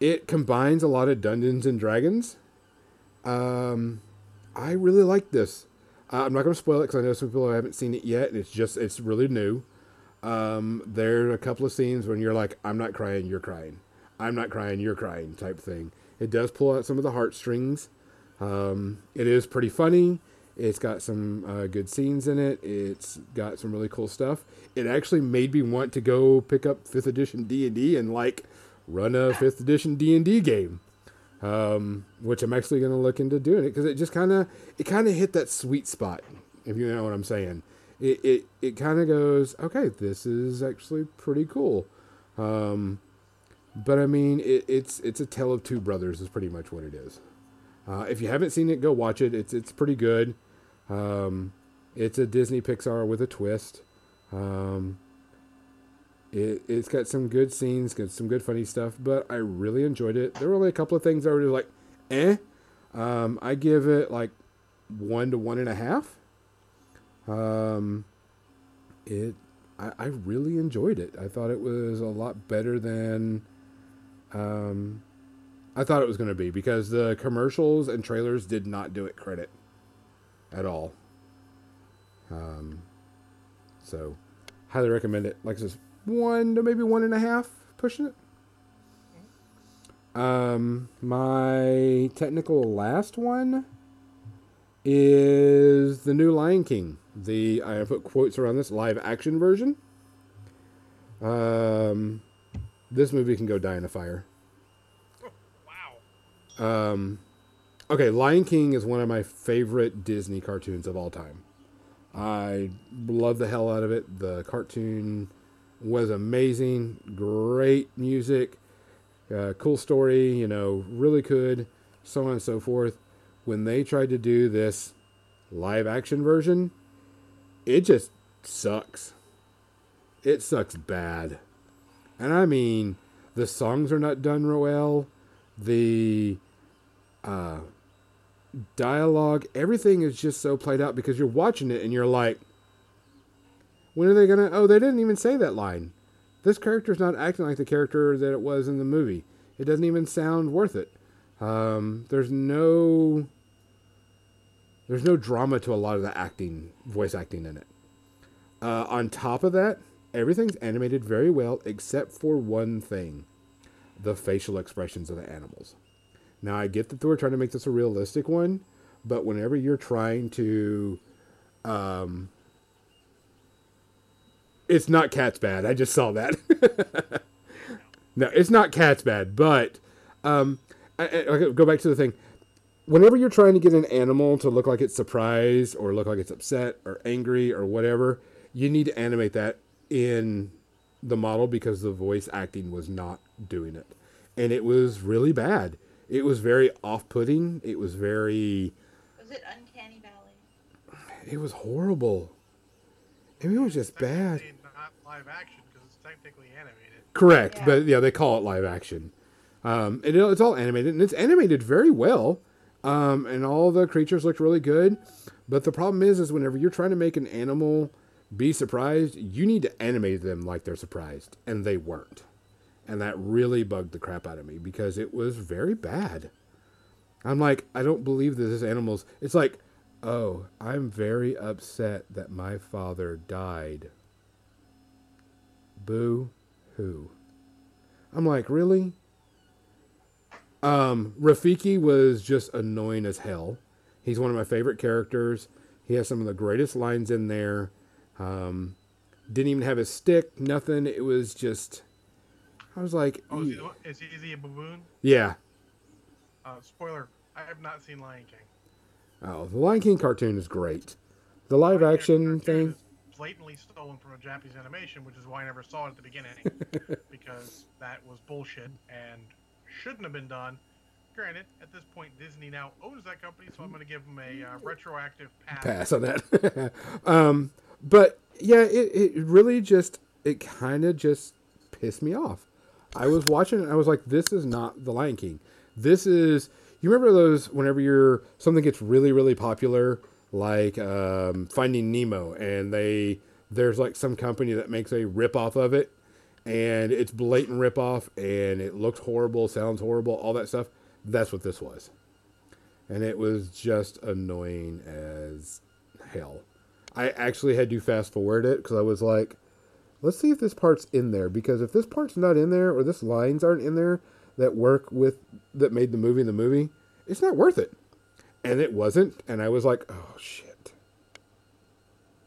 it combines a lot of Dungeons and Dragons. Um, I really like this. Uh, I'm not going to spoil it because I know some people haven't seen it yet, and it's just it's really new. Um, there are a couple of scenes when you're like, "I'm not crying, you're crying. I'm not crying, you're crying," type thing. It does pull out some of the heartstrings. Um, it is pretty funny. It's got some uh, good scenes in it. It's got some really cool stuff. It actually made me want to go pick up fifth edition D and D and like run a fifth edition D and D game um, which I'm actually going to look into doing it because it just kind of it kind of hit that sweet spot, if you know what I'm saying. It it, it kind of goes, okay, this is actually pretty cool. Um, but I mean, it, it's it's a tale of two brothers is pretty much what it is. Uh, if you haven't seen it, go watch it. It's it's pretty good. Um, it's a Disney Pixar with a twist. Um, it, it's got some good scenes, got some good funny stuff, but I really enjoyed it. There were only a couple of things I was like, eh. Um, I give it like one to one and a half. Um, it, I, I really enjoyed it. I thought it was a lot better than, um, I thought it was going to be because the commercials and trailers did not do it credit at all. Um, so highly recommend it. Like said, one to maybe one and a half, pushing it. Um, my technical last one is the new Lion King. The I put quotes around this live action version. Um, this movie can go die in a fire. Um, okay, Lion King is one of my favorite Disney cartoons of all time. I love the hell out of it. The cartoon was amazing. Great music, uh, cool story, you know, really good, so on and so forth. When they tried to do this live action version, it just sucks. It sucks bad. And I mean, the songs are not done real well. The uh, dialogue, everything is just so played out because you're watching it and you're like, when are they gonna? Oh, they didn't even say that line. This character's not acting like the character that it was in the movie. It doesn't even sound worth it. Um, there's no there's no drama to a lot of the acting, voice acting in it. Uh, on top of that, everything's animated very well except for one thing: the facial expressions of the animals. Now, I get that they were trying to make this a realistic one, but whenever you're trying to um, it's not cat's bad. I just saw that. no, it's not cat's bad, but um, I, I, go back to the thing. Whenever you're trying to get an animal to look like it's surprised or look like it's upset or angry or whatever, you need to animate that in the model because the voice acting was not doing it. And it was really bad. It was very off putting. It was very. Was it Uncanny Valley? It was horrible. I mean, it was just bad. Not live action because it's technically animated. Correct, Yeah. but yeah, they call it live action. Um, and it, it's all animated, and it's animated very well. Um, and all the creatures looked really good. But the problem is, is whenever you're trying to make an animal be surprised, you need to animate them like they're surprised, and they weren't. and that really bugged the crap out of me because it was very bad. I'm like, I don't believe that this animal's. It's like, oh, I'm very upset that my father died. Boo hoo. I'm like, really? Um, Rafiki was just annoying as hell. He's one of my favorite characters. He has some of the greatest lines in there. Um, didn't even have a stick, nothing. It was just. I was like, Oh, is he, is he, is he a baboon? yeah. Uh, spoiler: I have not seen Lion King. Oh, the Lion King cartoon is great. The live action thing. blatantly stolen from a Japanese animation, which is why I never saw it at the beginning because that was bullshit and shouldn't have been done. Granted, at this point, Disney now owns that company, so I'm going to give them a uh, retroactive pass. pass on that. um, but yeah, it, it really just it kind of just pissed me off. I was watching and I was like, this is not the Lion King. This is you remember those whenever you're something gets really really popular like um, Finding Nemo and they there's like some company that makes a rip off of it and it's blatant rip off and it looks horrible, sounds horrible, all that stuff. That's what this was. And it was just annoying as hell. I actually had to fast forward it because I was like, let's see if this part's in there. Because if this part's not in there or this lines aren't in there that work with that made the movie the movie, it's not worth it. And it wasn't. And I was like, oh shit.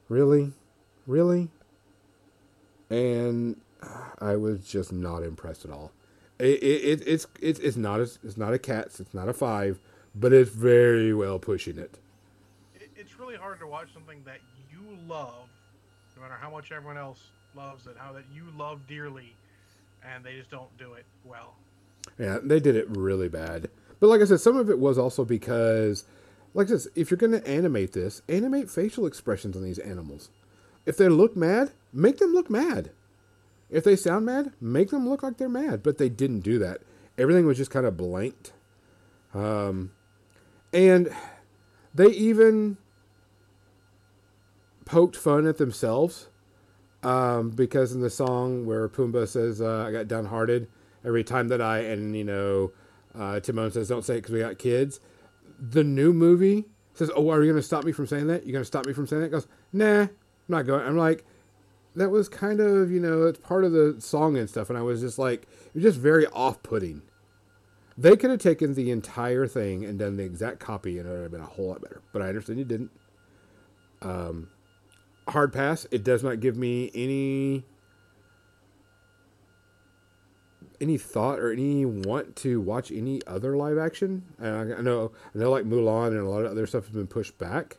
Really? Really? And ah, I was just not impressed at all. It, it, it it's it's it's not a, it's not a cat's it's not a five, but it's very well pushing it. It, it's really hard to watch something that love, no matter how much everyone else loves it, how that you love dearly, and they just don't do it well. Yeah, they did it really bad. But like I said, some of it was also because, like this, if you're going to animate this, animate facial expressions on these animals. If they look mad, make them look mad. If they sound mad, make them look like they're mad. But they didn't do that. Everything was just kind of blanked. Um, and they even poked fun at themselves um, because in the song where Pumbaa says, uh, "I got downhearted," every time that I and you know uh, Timon says don't say it because we got kids. The new movie says, "Oh, are you going to stop me from saying that? You're going to stop me from saying that?" Goes, "Nah, I'm not going." I'm like, that was kind of you know it's part of the song and stuff, and I was just like, it was just very off-putting. They could have taken the entire thing and done the exact copy, and it would have been a whole lot better. But I understand you didn't. Um, hard pass. It does not give me any any thought or any want to watch any other live action. And I, I know I know like Mulan and a lot of other stuff has been pushed back,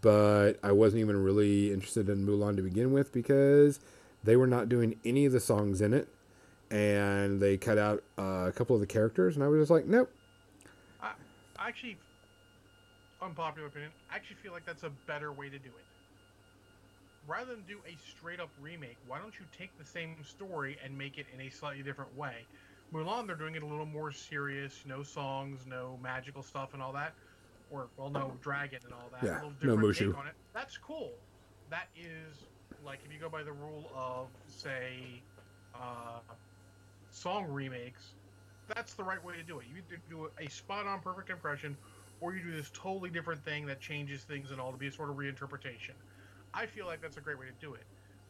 but I wasn't even really interested in Mulan to begin with because they were not doing any of the songs in it, and they cut out uh, a couple of the characters, and I was just like, nope. I, I actually, unpopular opinion, I actually feel like that's a better way to do it. Rather than do a straight up remake, why don't you take the same story and make it in a slightly different way? Mulan, they're doing it a little more serious, no songs, no magical stuff and all that. Or, well, no dragon and all that. Yeah, a little no Mushu. take on it. That's cool. That is, like, if you go by the rule of, say, uh, song remakes, that's the right way to do it. You either do a spot on perfect impression, or you do this totally different thing that changes things and all to be a sort of reinterpretation. I feel like that's a great way to do it.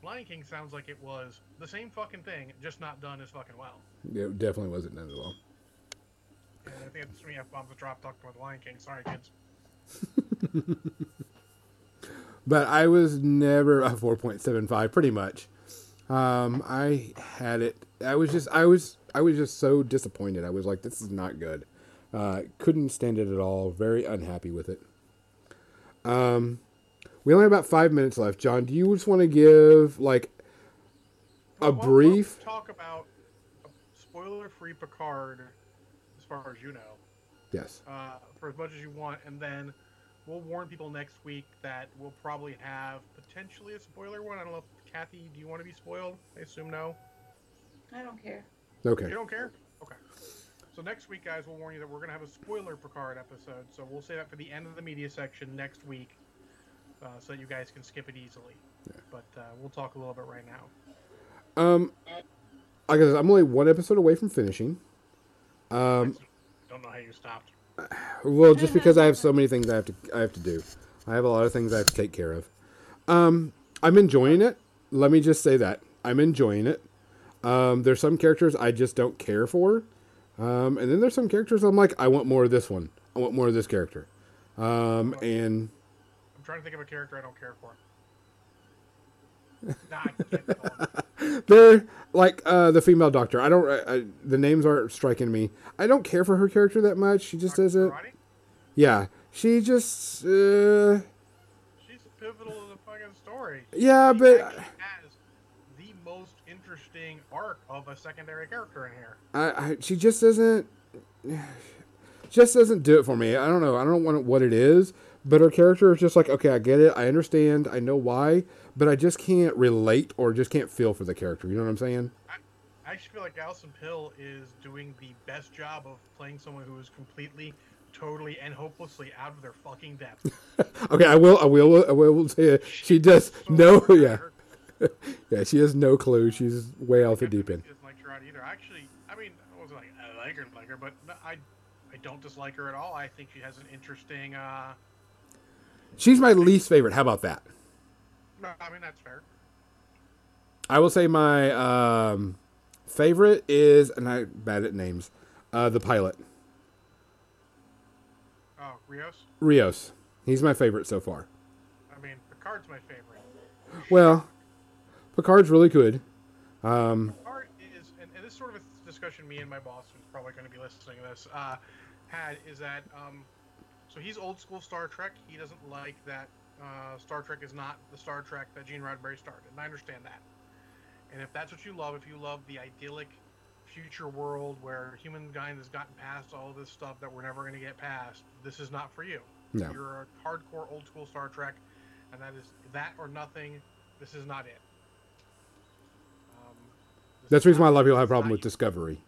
Lion King sounds like it was the same fucking thing, just not done as fucking well. It definitely wasn't done as well. And I think that's three F bombs to drop talking about the Lion King. Sorry, kids. but I was never a 4.75 pretty much. Um, I had it. I was just, I was, I was just so disappointed. I was like, this is not good. Uh, couldn't stand it at all. Very unhappy with it. Um, we only have about five minutes left. John, do you just want to give like a Well, we'll- brief? we'll talk about a spoiler-free Picard, as far as you know, Yes. uh, for as much as you want, and then we'll warn people next week that we'll probably have potentially a spoiler one. I don't know if Kathy, do you want to be spoiled? I assume no. I don't care. Okay. You don't care? Okay. So next week, guys, we'll warn you that we're going to have a spoiler Picard episode. So we'll say that for the end of the media section next week, uh, so that you guys can skip it easily. Yeah. But uh, we'll talk a little bit right now. Um, like I guess I'm only one episode away from finishing. Um, don't know how you stopped. well, just because I have so many things I have to I have to do. I have a lot of things I have to take care of. Um, I'm enjoying it. Let me just say that I'm enjoying it. Um, there's some characters I just don't care for, um, and then there's some characters I'm like, I want more of this one. I want more of this character. Um, and trying to think of a character I don't care for. nah, they're like uh, the female doctor. I don't. I, I, the names aren't striking me. I don't care for her character that much. She just doesn't. Jurati? Yeah, she just. Uh, She's pivotal to the fucking story. yeah, She but has the most interesting arc of a secondary character in here. I, I she just doesn't. Just doesn't do it for me. I don't know. I don't know what it is, but her character is just like, okay, I get it. I understand. I know why, but I just can't relate or just can't feel for the character. You know what I'm saying? I actually feel like Alison Pill is doing the best job of playing someone who is completely, totally, and hopelessly out of their fucking depth. Okay, I will. I will. I will say it. She does So no. Yeah, yeah. She has no clue. She's way off the deep end. Doesn't like Jurati either. Actually, I mean, I wasn't like I like her, like her, but I, I don't dislike her at all. I think she has an interesting. uh She's my least favorite. How about that? No, I mean that's fair. I will say my um, favorite is, and I'm bad at names, uh, the pilot, Oh, Rios. Rios. He's my favorite so far. I mean, Picard's my favorite. Well, Picard's really good. Um, Picard is, and, and this is sort of a discussion me and my boss, who's probably going to be listening to this, uh, had is that um, so he's old school Star Trek. He doesn't like that uh, Star Trek is not the Star Trek that Gene Roddenberry started, and I understand that. And if that's what you love, if you love the idyllic future world where humankind has gotten past all this stuff that we're never going to get past, this is not for you. No. You're a hardcore old school Star Trek, and that is that or nothing. This is not it. Um, that's the reason why a lot of people have a problem with Discovery.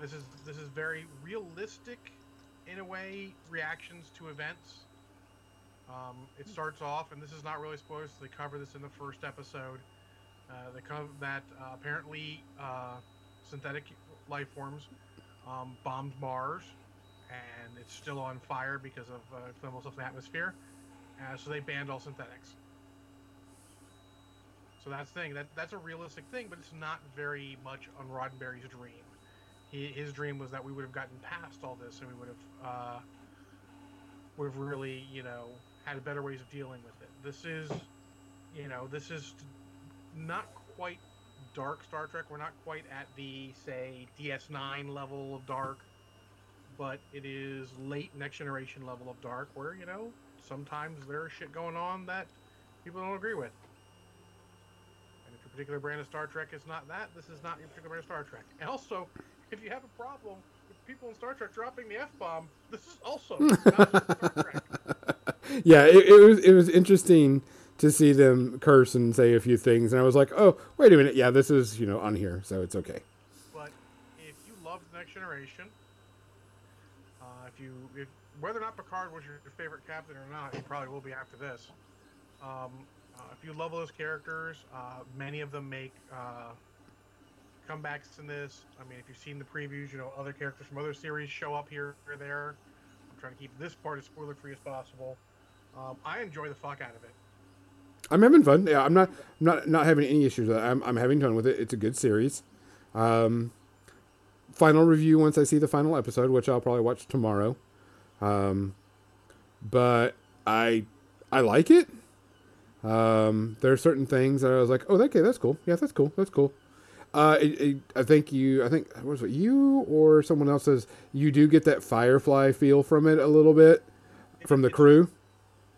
this is this is very realistic in a way reactions to events. Um, it starts off and this is not really spoilers they cover this in the first episode uh, they cover that uh, apparently uh, synthetic life forms um, bombed mars and it's still on fire because of uh, flammable stuff in the atmosphere. Uh, so they banned all synthetics. So that's the thing that that's a realistic thing but it's not very much on roddenberry's dream he, his dream was that we would have gotten past all this and we would have uh, would have really you know had better ways of dealing with it. This is you know this is not quite dark star trek. We're not quite at the say ds9 level of dark but it is late next generation level of dark where you know sometimes there's shit going on that people don't agree with. And if your particular brand of Star Trek is not that, this is not your particular brand of Star Trek. And also, if you have a problem with people in Star Trek dropping the F bomb, this is also not Star Trek. yeah, it, it was it was interesting to see them curse and say a few things, and I was like, oh, wait a minute, yeah, this is you know on here, so it's okay. But if you love the Next Generation, uh, if you if, whether or not Picard was your, favorite captain or not, he probably will be after this. Um, uh, if you love those characters, uh, many of them make uh, comebacks in this. I mean, if you've seen the previews, you know other characters from other series show up here or there. I'm trying to keep this part as spoiler free as possible. Um, I enjoy the fuck out of it. I'm having fun. Yeah, I'm not I'm not not having any issues with it. I'm I'm having fun with it. It's a good series. Um, final review once I see the final episode, which I'll probably watch tomorrow. Um, but I I like it. Um, there are certain things that I was like, oh, okay, that's cool. Yeah, that's cool. That's cool. Uh, it, it, I think you, I think, what was it, you or someone else says you do get that Firefly feel from it a little bit from the crew.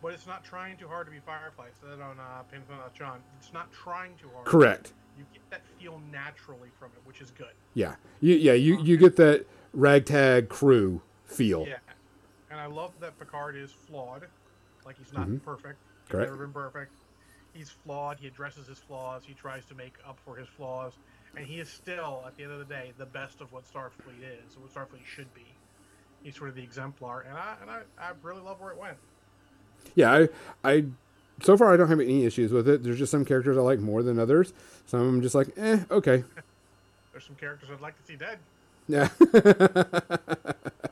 But it's not trying too hard to be Firefly. I said that on uh, Pinpoint John. It's not trying too hard. Correct. You get that feel naturally from it, which is good. Yeah. You, yeah, you, you get that ragtag crew feel. Yeah. And I love that Picard is flawed. Like he's not Mhm. perfect. He's Correct. never been perfect. He's flawed. He addresses his flaws. He tries to make up for his flaws. And he is still, at the end of the day, the best of what Starfleet is, what Starfleet should be. He's sort of the exemplar, and I and I, I really love where it went. Yeah, I, I, so far I don't have any issues with it. There's just some characters I like more than others. Some them just like, eh, okay. There's there's some characters I'd like to see dead. Yeah.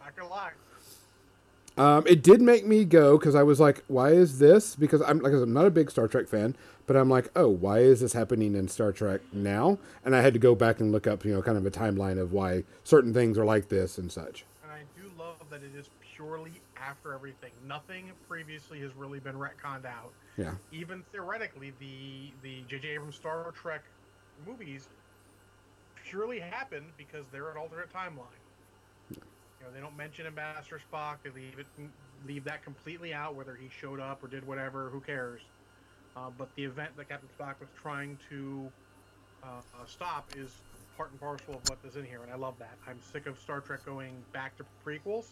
Not gonna lie. Um, it did make me go because I was like, "Why is this?" Because I'm like, I'm not a big Star Trek fan, but I'm like, "Oh, why is this happening in Star Trek now?" And I had to go back and look up, you know, kind of a timeline of why certain things are like this and such. And I do love that it is purely after everything. Nothing previously has really been retconned out. Yeah, Even theoretically, the the J.J. Abrams Star Trek movies purely happened because they're an alternate timeline. You know, they don't mention Ambassador Spock. They leave it leave that completely out, whether he showed up or did whatever. Who cares? Uh, but the event that Captain Spock was trying to uh, stop is part and parcel of what is in here, and I love that. I'm sick of Star Trek going back to prequels.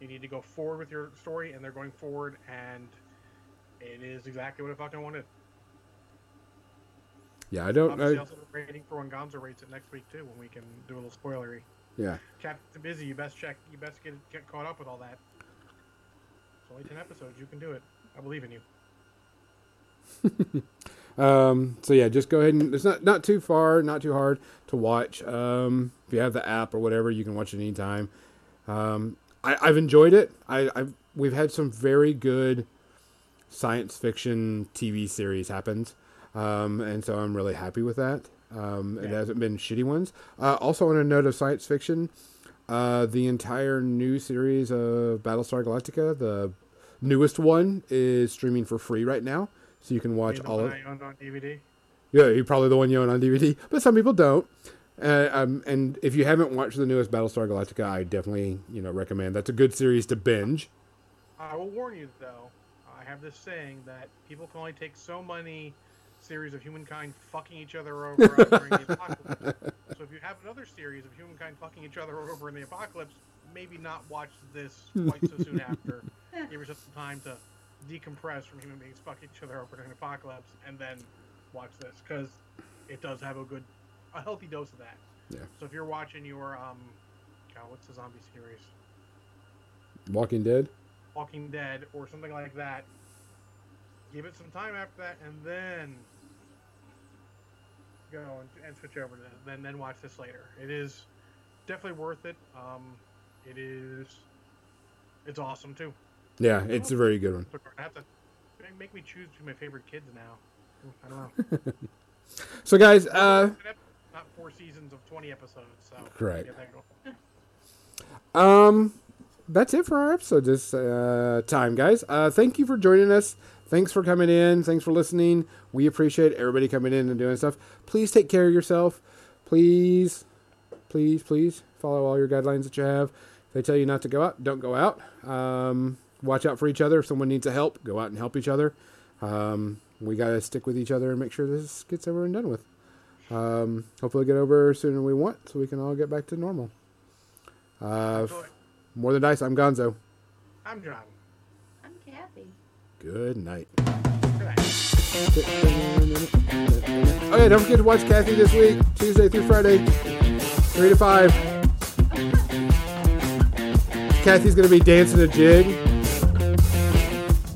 You need to go forward with your story, and they're going forward, and it is exactly what I fucking wanted. yeah. I don't. Obviously, I, also rating for when Gonzo rates it next week too, when we can do a little spoilery. Yeah, Captain Busy, you best check. You best get get caught up with all that. It's only ten episodes. You can do it. I believe in you. Um, so yeah, just go ahead and it's not not too far, not too hard to watch. Um, if you have the app or whatever, you can watch it anytime. Um, I, I've enjoyed it. I, I've we've had some very good science fiction TV series happens, um, and so I'm really happy with that. Um, It hasn't been shitty ones. Uh, also, on a note of science fiction, uh, the entire new series of Battlestar Galactica, the newest one, is streaming for free right now, so you can watch You all of. I owned on DVD. Yeah, you're probably the one you own on DVD, but some people don't. Uh, um, and if you haven't watched the newest Battlestar Galactica, I definitely you know recommend. That's a good series to binge. I will warn you though. I have this saying that people can only take so many series of humankind fucking each other over during the apocalypse. So if you have another series of humankind fucking each other over in the apocalypse, maybe not watch this quite so soon after. Give yourself some time to decompress from human beings fucking each other over during the apocalypse, and then watch this because it does have a good, a healthy dose of that. Yeah. So if you're watching your um, God, what's the zombie series? Walking Dead. Walking Dead or something like that. Give it some time after that, and then go and, and switch over to that. Then then watch this later. It is definitely worth it. Um, it is. It's awesome too. Yeah, it's a very good one. I have to make me choose between my favorite kids now. I don't know. So guys, uh, not four seasons of twenty episodes. So Correct. get that going. um, that's it for our episode this uh, time, guys. Uh, thank you for joining us. Thanks for coming in. Thanks for listening. We appreciate everybody coming in and doing stuff. Please take care of yourself. Please, please, please follow all your guidelines that you have. If they tell you not to go out, don't go out. Um, watch out for each other. If someone needs a help, go out and help each other. Um, we got to stick with each other and make sure this gets over and done with. Um, hopefully, get over sooner than we want so we can all get back to normal. Uh, more than dice, I'm Gonzo. I'm John. Good night. Yeah, don't forget to watch Kathy this week, Tuesday through Friday, three to five. Kathy's gonna be dancing a jig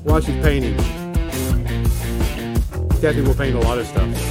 while she's painting. Kathy will paint a lot of stuff.